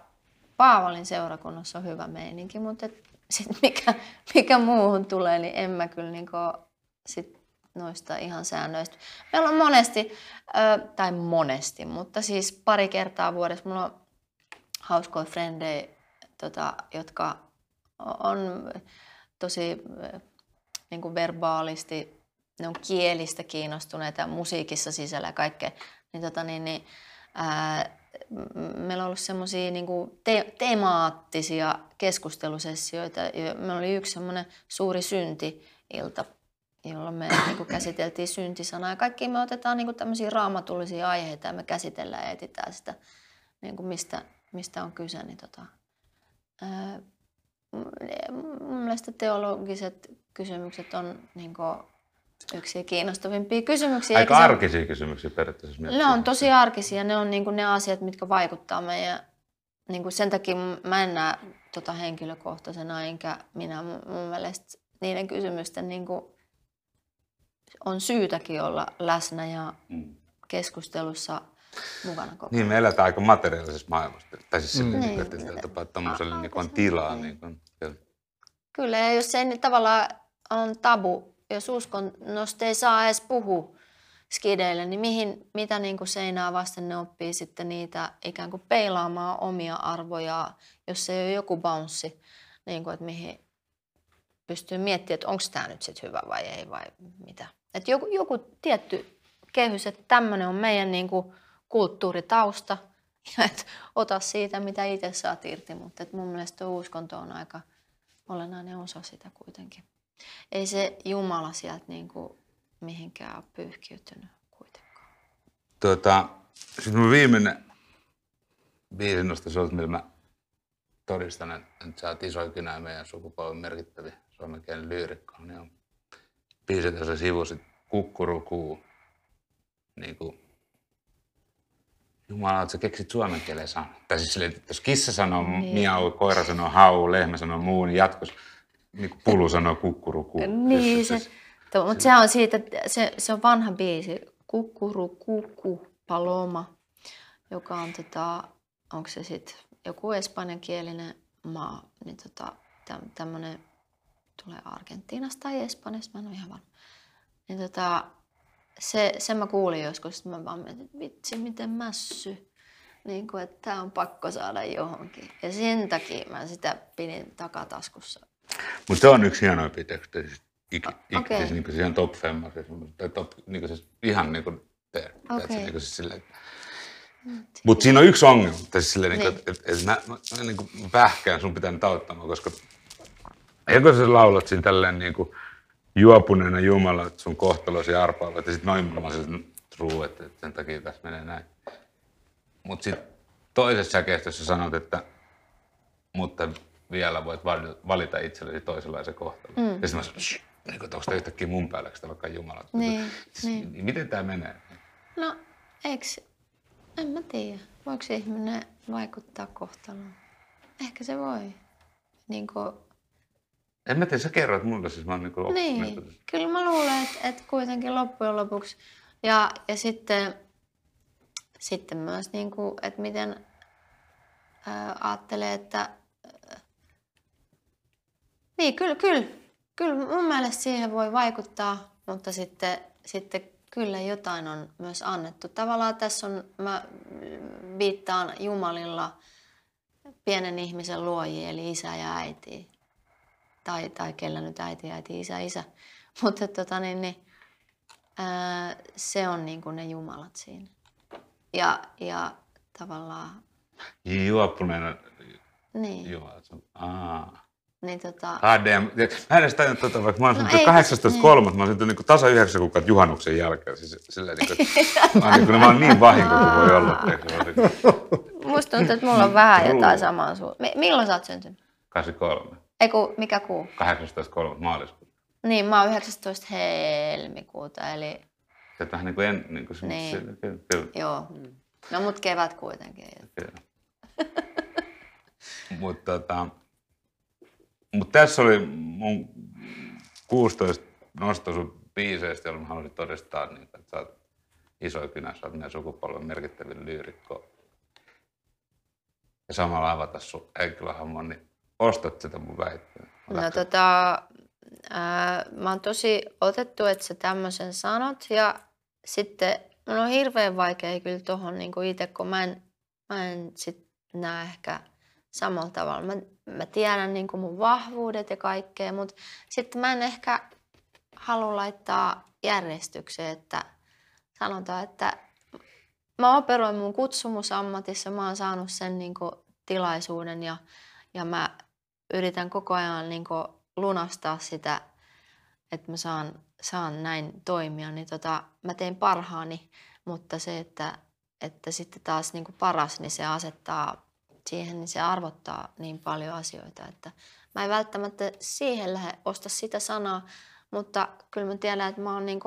Paavalin seurakunnassa on hyvä meininki, mutta et sit mikä, mikä muuhun tulee, niin en mä kyllä niinku sit noista ihan säännöistä. Meillä on monesti, tai monesti, mutta siis pari kertaa vuodessa mulla on hauskoja frendejä, tota, jotka on tosi niin kuin verbaalisti, ne on kielistä kiinnostuneita musiikissa sisällä ja kaikkea. Niin, tota, niin, niin, ää, meillä on ollut semmoisia niin te- temaattisia keskustelusessioita. Meillä oli yksi semmoinen suuri synti-ilta jolloin me niin kuin käsiteltiin syntisanaa. Ja kaikki me otetaan niin kuin tämmöisiä raamatullisia aiheita ja me käsitellään ja etsitään sitä, niin kuin mistä, mistä on kyse. Niin tota, ää, mun mielestä teologiset kysymykset on niin kuin, yksi kiinnostavimpia kysymyksiä. Aika arkisia kysymyksiä periaatteessa. Ne on tosi arkisia. Ne on niin kuin ne asiat, mitkä vaikuttaa meidän... Niin kuin sen takia mä en näe tota henkilökohtaisena, enkä minä mun mielestä niiden kysymysten niin kuin on syytäkin olla läsnä ja Mm. keskustelussa mukana koko Niin, me eletään aika materiaalisessa maailmassa. Tai siis Mm. Niin. että tietyllä tapaa tuommoiselle niin on tilaa. se- Niin kuin, kyllä. Kyllä, ja jos se ei tavallaan on tabu, jos uskonnosta ei saa edes puhua skideille, niin mihin, mitä niin kuin seinää vasten ne oppii sitten niitä ikään kuin peilaamaan omia arvoja, jos se ei ole joku bounssi, niin kuin, että mihin pystyy miettimään, että onko tämä nyt sitten hyvä vai ei vai mitä. Että joku, joku tietty kehys, että tämmöinen on meidän niin kuin kulttuuritausta, ja ota siitä, mitä itse saat irti, mutta että mun mielestä uskonto on aika olennainen osa sitä kuitenkin. Ei se Jumala sieltä niin kuin mihinkään ole pyyhkiytynyt kuitenkaan. Tuota, sitten mun viimeinen biisi nosta sulta, millä mä todistan, että, sä oot isoikinä ja meidän sukupolven merkittäviä suomenkielinen lyyrikko, niin on biisi, jossa sivusit kukkurukuu. Niin kuin, Jumala, että sä keksit suomen kielen sanan. Tai siis silleen, että jos kissa sanoo Niin. miau, koira sanoo hau, lehmä sanoo muu, niin jatkossa niin kuin pulu sanoo kukkurukuu. Niin, Siis- se, siis- mutta se on siitä, se, se on vanha biisi, Kukkuru Kuku Paloma, joka on tota, onko se sitten joku espanjankielinen maa, niin tota, täm, tämmöinen tulee Argentiinasta tai Espanjasta, mä en ole ihan varma. Niin tota, se, sen mä kuulin joskus, että mä vaan mietin, että vitsi miten mässy. Niin kuin, että tää on pakko saada johonkin. Ja sen takia mä sitä pidin takataskussa. Mutta se on yksi hienoimpia tekstejä. Siis, ik, ik, okei. siis, niin kuin, ihan top femma, siis, tai top, niin kuin, siis, ihan niin kuin, te, Okei. okay. niin kuin, siis, silleen, mutta siinä on yksi ongelma, tai siis silleen, niin. Niin. että, että, että mä, mä, niin kuin pähkään, sun pitää nyt auttaa mua, koska eikö sä laulat siinä tälleen niin kuin, juopuneena Jumala, että sun kohtalosi arpaavat, ja sitten noin mä olisin true, että, että sen takia tässä menee näin. Mutta sitten toisessa säkeistössä sanot, että mutta vielä voit vali- valita itsellesi toisenlaisen kohtalon. Mm. Ja sitten mä sanoin, "Shh, niin onko tämä yhtäkkiä mun päällä, onko tämä vaikka Jumala? Niin, siis, niin. Miten tämä menee? No, eiks, en mä tiedä. Voiko ihminen vaikuttaa kohtaloon? Ehkä se voi. Niin kuin, En mä tiedä, sä kerrot mulle, siis mä oon niinku niin, kyllä mä luulen, että, että kuitenkin loppujen lopuksi. Ja, ja sitten, sitten myös, niin kuin, että miten ää, ajattelee, että ää, niin, kyllä, kyllä, kyllä mun mielestä siihen voi vaikuttaa, mutta sitten, sitten kyllä jotain on myös annettu. Tavallaan tässä on, mä viittaan Jumalilla pienen ihmisen luojiin, eli isä ja äiti. Tai, tai kellä nyt äiti, äiti, isä, isä. Mutta tota, niin, niin, ää, se on niin kuin ne jumalat siinä. Ja, ja tavallaan, Juopuneena niin, Jumala. se on- Aa. niin tota, ADM. Mä en edes tajunnut tota, vaikka mä oon No syntynyt ei, 18.3. Mä oon syntynyt niin tasa yhdeksän kuukautta juhannuksen jälkeen. Siis, silleen, niin kuin, mä, oon, niin kuin, mä oon niin vahinko kuin voi olla. niin kuin musta tuntuu, että mulla on vähän jotain samaa suun. Mi- milloin sä oot syntynyt? 83. Ei kun, mikä kuu? 18.3. maaliskuuta. Niin, mä oon 19. helmikuuta, eli Se on vähän niin kuin en, niin kuin se, Niin. niin. kyllä, kyllä, joo. No mut kevät kuitenkin. kyllä. Mutta tota, mut tässä oli mun 16 nosto sun biiseistä, jolla mä haluaisin todistaa, niin, että sä oot iso kynä, sä oot meidän sukupolven merkittävin lyyrikko. Ja samalla avata sun henkilöhahmon, niin ostat sitä mun väitteen. No tota, ää, mä oon tosi otettu, että sä tämmöisen sanot ja sitten mun on hirveän vaikea kyllä tohon niin itse, kun mä en, mä en sit näe ehkä samalla tavalla. Mä, mä tiedän niin mun vahvuudet ja kaikkea, mutta sitten mä en ehkä halua laittaa järjestykseen, että sanotaan, että mä operoin mun kutsumusammatissa, mä oon saanut sen niin tilaisuuden ja, ja mä yritän koko ajan niin lunastaa sitä, että mä saan, saan näin toimia, niin tota, mä teen parhaani, mutta se, että, että sitten taas niin paras, niin se asettaa siihen, niin se arvottaa niin paljon asioita, että mä en välttämättä siihen lähde osta sitä sanaa, mutta kyllä mä tiedän, että mä oon niin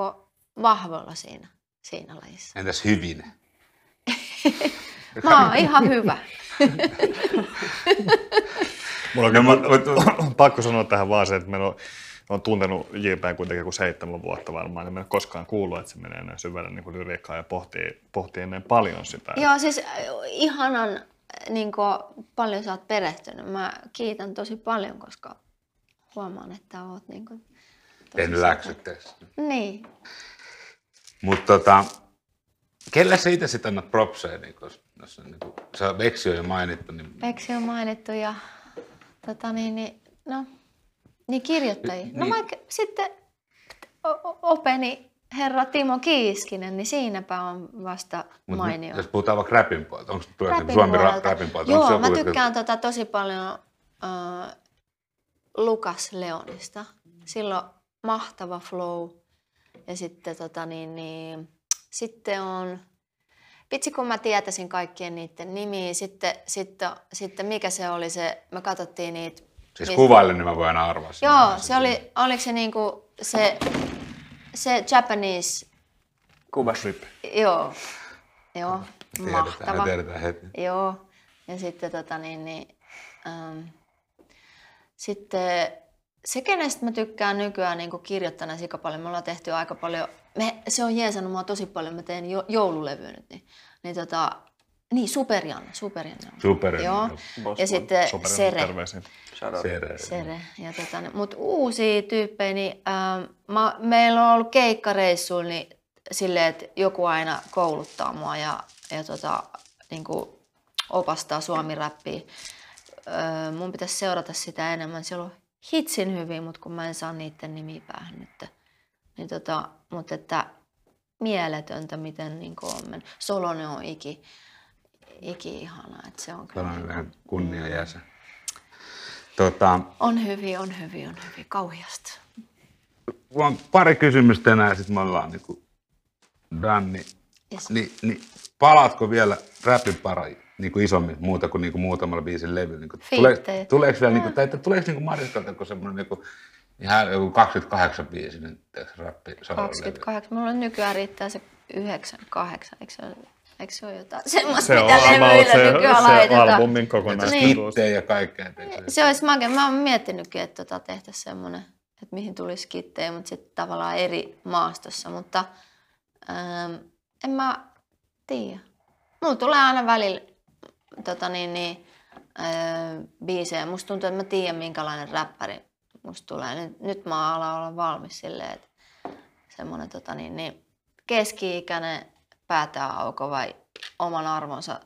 vahvoilla siinä, siinä lajissa. Entäs hyvin? Mä oon ihan hyvä. Mulla on No, mut- mut- pakko sanoa tähän vaan se, että meillä on olen tuntenut JP kuitenkin kuin seitsemän vuotta varmaan, niin mä en koskaan kuullut, että se menee näin syvälle niin lyriikkaan ja pohtii, pohtii ennen paljon sitä. Joo, siis äh, ihanan niin kuin, paljon sä oot perehtynyt. Mä kiitän tosi paljon, koska huomaan, että oot niin kuin, Tehnyt läksyt. Niin. Mutta tota, kelle sä itse sitten annat propseja, niin kun, jos, niin kun, sä Veksi on jo mainittu, niin Veksi on mainittu ja tota niin, niin no, niin kirjoittajia. No Niin. vaikka sitten openi herra Timo Kiiskinen, niin siinäpä on vasta mainio. jos puhutaan vaikka räpin puolelta, onko Räpin Suomi puolelta. räpin puolelta? Joo, joku, mä tykkään tota tosi paljon äh, Lukas Leonista. Silloin mahtava flow. Ja sitten, tota, niin, niin, sitten on, vitsi kun mä tietäisin kaikkien niiden nimiä, sitten, sitten, sitten mikä se oli se, me katsottiin niitä. Siis mistä- kuvaille, niin mä voin aina arvaa. sen. Joo, se oli, oliko se niinku se, se Japanese, Kuvas. joo, joo, Tiedetään, mahtava. me tiedetään heti. Joo, ja sitten tota niin, niin ähm, sitten se, kenestä mä tykkään nykyään niin kirjoittana sika paljon, me ollaan tehty aika paljon, me, se on jeesannut mua tosi paljon, mä teen jo, joululevyä nyt, niin, niin tota, niin Superjanne, Superjanne. on. Super. Joo, ja sitten Sere. Sere. Sere. Ja tota, mutta uusia tyyppejä, niin ähm, mä, meillä on ollut keikkareissuilla niin silleen, että joku aina kouluttaa mua ja, ja tota, niin kuin opastaa suomi-räppiä. Öö, mun pitäisi seurata sitä enemmän. Siellä on hitsin hyvin, mutta kun mä en saa niiden nimiä päähän nyt. Niin tota, mutta että mieletöntä, miten niin on mennyt. Solonen on iki, iki ihana, että se on kyllä. Tällainen niin vähän kunnia jäsen. Tota, On hyvin, on hyvin, on hyvin. Kauhiasta. mulla on pari kysymystä enää, sitten me ollaan niin kuin Danni. Yes. Ni, niin palaatko vielä rapin pari niin kuin isommin muuta kuin, niin kuin muutamalla biisin levy? Niin kuin, tule, tuleeko vielä, niin kuin, tai että tuleeko niin kuin Mariskalta semmoinen niin kuin, ihan joku 28 biisinen tiedätkö, rappi solo-levy? 28. Mulla nykyään riittää se 98. Eikö se ole, eikö se ole jotain semmoista, Se on mitä levyillä se, nykyään se laitetaan? albumin Niin. kokonaisuus. Kittejä ja kaikkea. tiedätkö? Se olisi makea. Mä oon miettinytkin, että tota tehtäisiin semmoinen, että mihin tulisi kittejä, mutta sitten tavallaan eri maastossa. Mutta ähm, en mä tiedä. Mulla tulee aina välillä tota niin, niin, äh, biisejä. Musta tuntuu, että mä tiedän, minkälainen räppäri musta tulee. Nyt, nyt mä alan olla valmis silleen, että semmoinen tota niin, niin, keski-ikäinen päätäauko vai oman arvonsa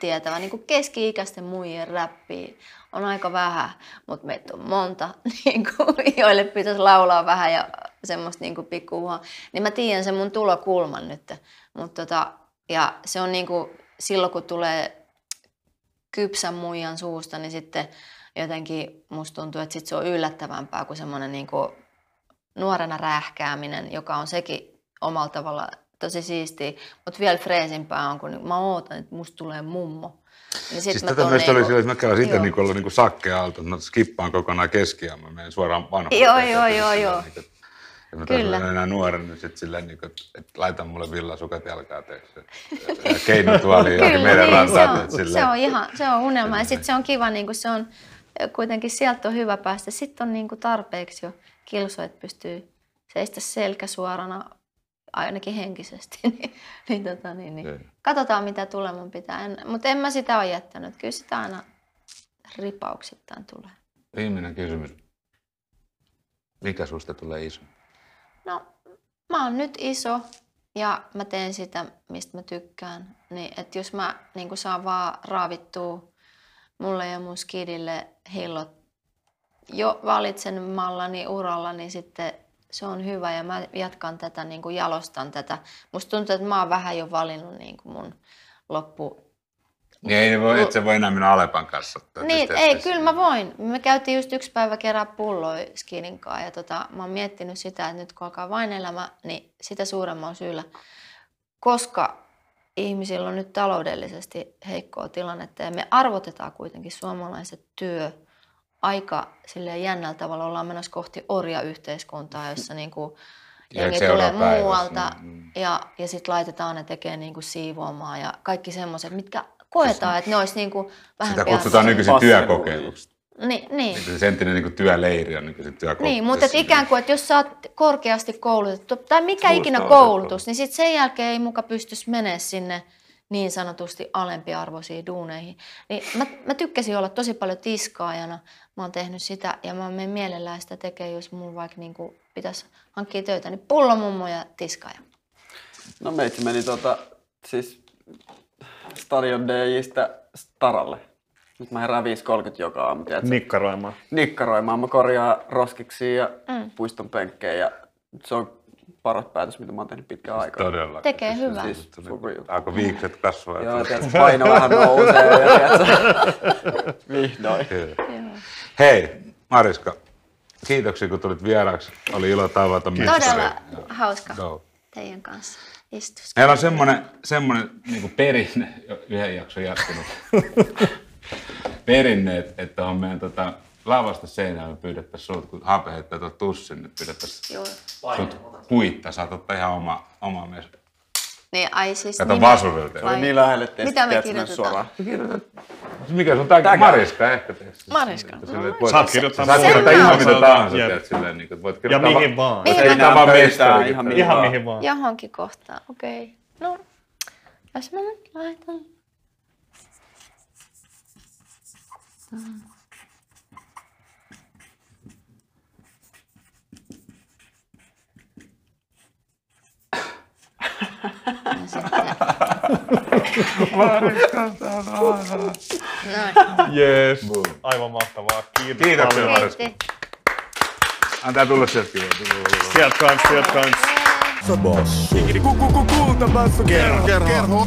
tietävä. Niin kuin keski-ikäisten muijien räppiä on aika vähän, mutta meitä on monta, niin kuin, joille pitäisi laulaa vähän ja semmoista niin pikkuhuhaa. Niin mä tiedän sen mun tulokulman nyt. Mut tota, ja se on niin kuin, silloin, kun tulee kypsän muijan suusta, niin sitten jotenkin musta tuntuu, että sit se on yllättävämpää kuin semmoinen niin kuin nuorena rähkääminen, joka on sekin omalla tavalla tosi siistiä, mutta vielä freesimpää on, kun mä ootan, että musta tulee mummo. Niin sit Siis mä tätä myös oli niinku- silloin, että mä käyn itse Joo. niin ollut niin kuin sakke alta, että mä skippaan kokonaan keskiään, mä menen suoraan vanhaan. Joo, joo, joo, joo. Niin ja mä Kyllä. enää nuorena, niin sitten silleen, niin kuin, että, laita mulle villasukat jalkaa teeksi. Ja keinotuoli johonkin meidän niin, se, rantaan. on, että se on ihan, se on unelma. Ja sitten se on kiva, niin kuin se on kuitenkin sieltä on hyvä päästä. Sitten on niin kuin tarpeeksi jo kilso, että pystyy seistä selkä suorana ainakin henkisesti. niin, niin, tota, niin, niin. Katsotaan, mitä tuleman pitää. Mutta en mä sitä ole jättänyt. Kyllä sitä aina ripauksittain tulee. Viimeinen kysymys. Mikä susta tulee iso? No, mä oon nyt iso ja mä teen sitä, mistä mä tykkään. Niin, että jos mä niin saan vaan raavittua mulle ja mun skidille hillot jo valitsemallani uralla, niin sitten se on hyvä ja mä jatkan tätä, niin kuin jalostan tätä. Musta tuntuu, että mä oon vähän jo valinnut niin kuin mun loppu... Niin ei voi, et sä voi enää mennä Alepan kanssa. Niin, ei, kyllä mä voin. Me käytiin just yksi päivä kerää pulloja skidin kanssa ja tota, mä oon miettinyt sitä, että nyt kun alkaa vain elämä, niin sitä suuremman syyllä. Koska ihmisillä on nyt taloudellisesti heikkoa tilannetta ja me arvotetaan kuitenkin suomalaiset työ aika silleen jännällä tavalla. Ollaan menossa kohti orjayhteiskuntaa, jossa niinku Ja jengi tulee muualta mm. ja, ja sitten laitetaan ne tekemään niinku siivoamaan ja kaikki semmoiset, mitkä koetaan, että ne olisi niinku vähän Sitä kutsutaan nykyisin työkokeiluksi. Niin, niin. Se entinen niin kuin työleiri on niin kuin se työkoulutus. Niin, mutta et ikään kuin, että jos sä oot korkeasti koulutettu, tai mikä Kuulostaa ikinä koulutus, niin sitten sen jälkeen ei muka pystyisi menemään sinne niin sanotusti alempiarvoisiin duuneihin. Niin mä, mä tykkäsin olla tosi paljon tiskaajana. Mä oon tehnyt sitä ja mä menen mielellään sitä tekemään, jos mun vaikka niin pitäisi hankkia töitä, niin pullomummo ja tiskaaja. No meitsi meni tota, siis Stadion DJstä Staralle. Nyt mä herään 5.30 joka aamu, tiedätkö? Nikkaroimaan. Nikkaroimaan. Mä korjaan roskiksi ja Mm. puiston penkkejä ja se on paras päätös, mitä mä oon tehnyt pitkään aikaa. Todella. Tekee hyvää. Siis real. Alkoi viikset kasvaa. Joo, tiedätkö, paino vähän nousee ja tiedätkö, vihdoin. Hei, Mariska, kiitoksia kun tulit vieraaksi. Oli ilo tavata. Todella hauska Go. teidän kanssa istus. Meillä on semmoinen, semmoinen niin perinne, yhden jakson jatkunut perinne, että- että on meidän tota, lavasta seinään me pyydettäisiin sut, kun Hape heittää tuon tussin, että pyydettäisiin Joo. sut puittaa. Saat ottaa ihan oma, oma mies. Niin, ai siis Kato nimi- vasurilta. vai- Niin lähelle ettei Mitä me kirjoitetaan? Mikä sun tää? Mariska ehkä teet. Mariska. Että No, voit- Saat kirjoittaa Saat kirjoittaa ihan mitä tahansa, tiedät, silleen, niin kuin, voit Ja kirjoittaa mihin va- vaan. Voit kirjoittaa vaan mestari. ihan mihin Ihan vaan. mihin vaan. Johonkin kohtaan, okei. Okay. No, jos mä nyt laitan... Ja sitten... Noin. Jees. Aivan mahtavaa. Kiitos Kiitoksia, paljon. Mariska. Kiitti. Antaa tulla sieltä. Sieltä kans, sieltä kans. Bossu. Kulta basso kerho. kerho.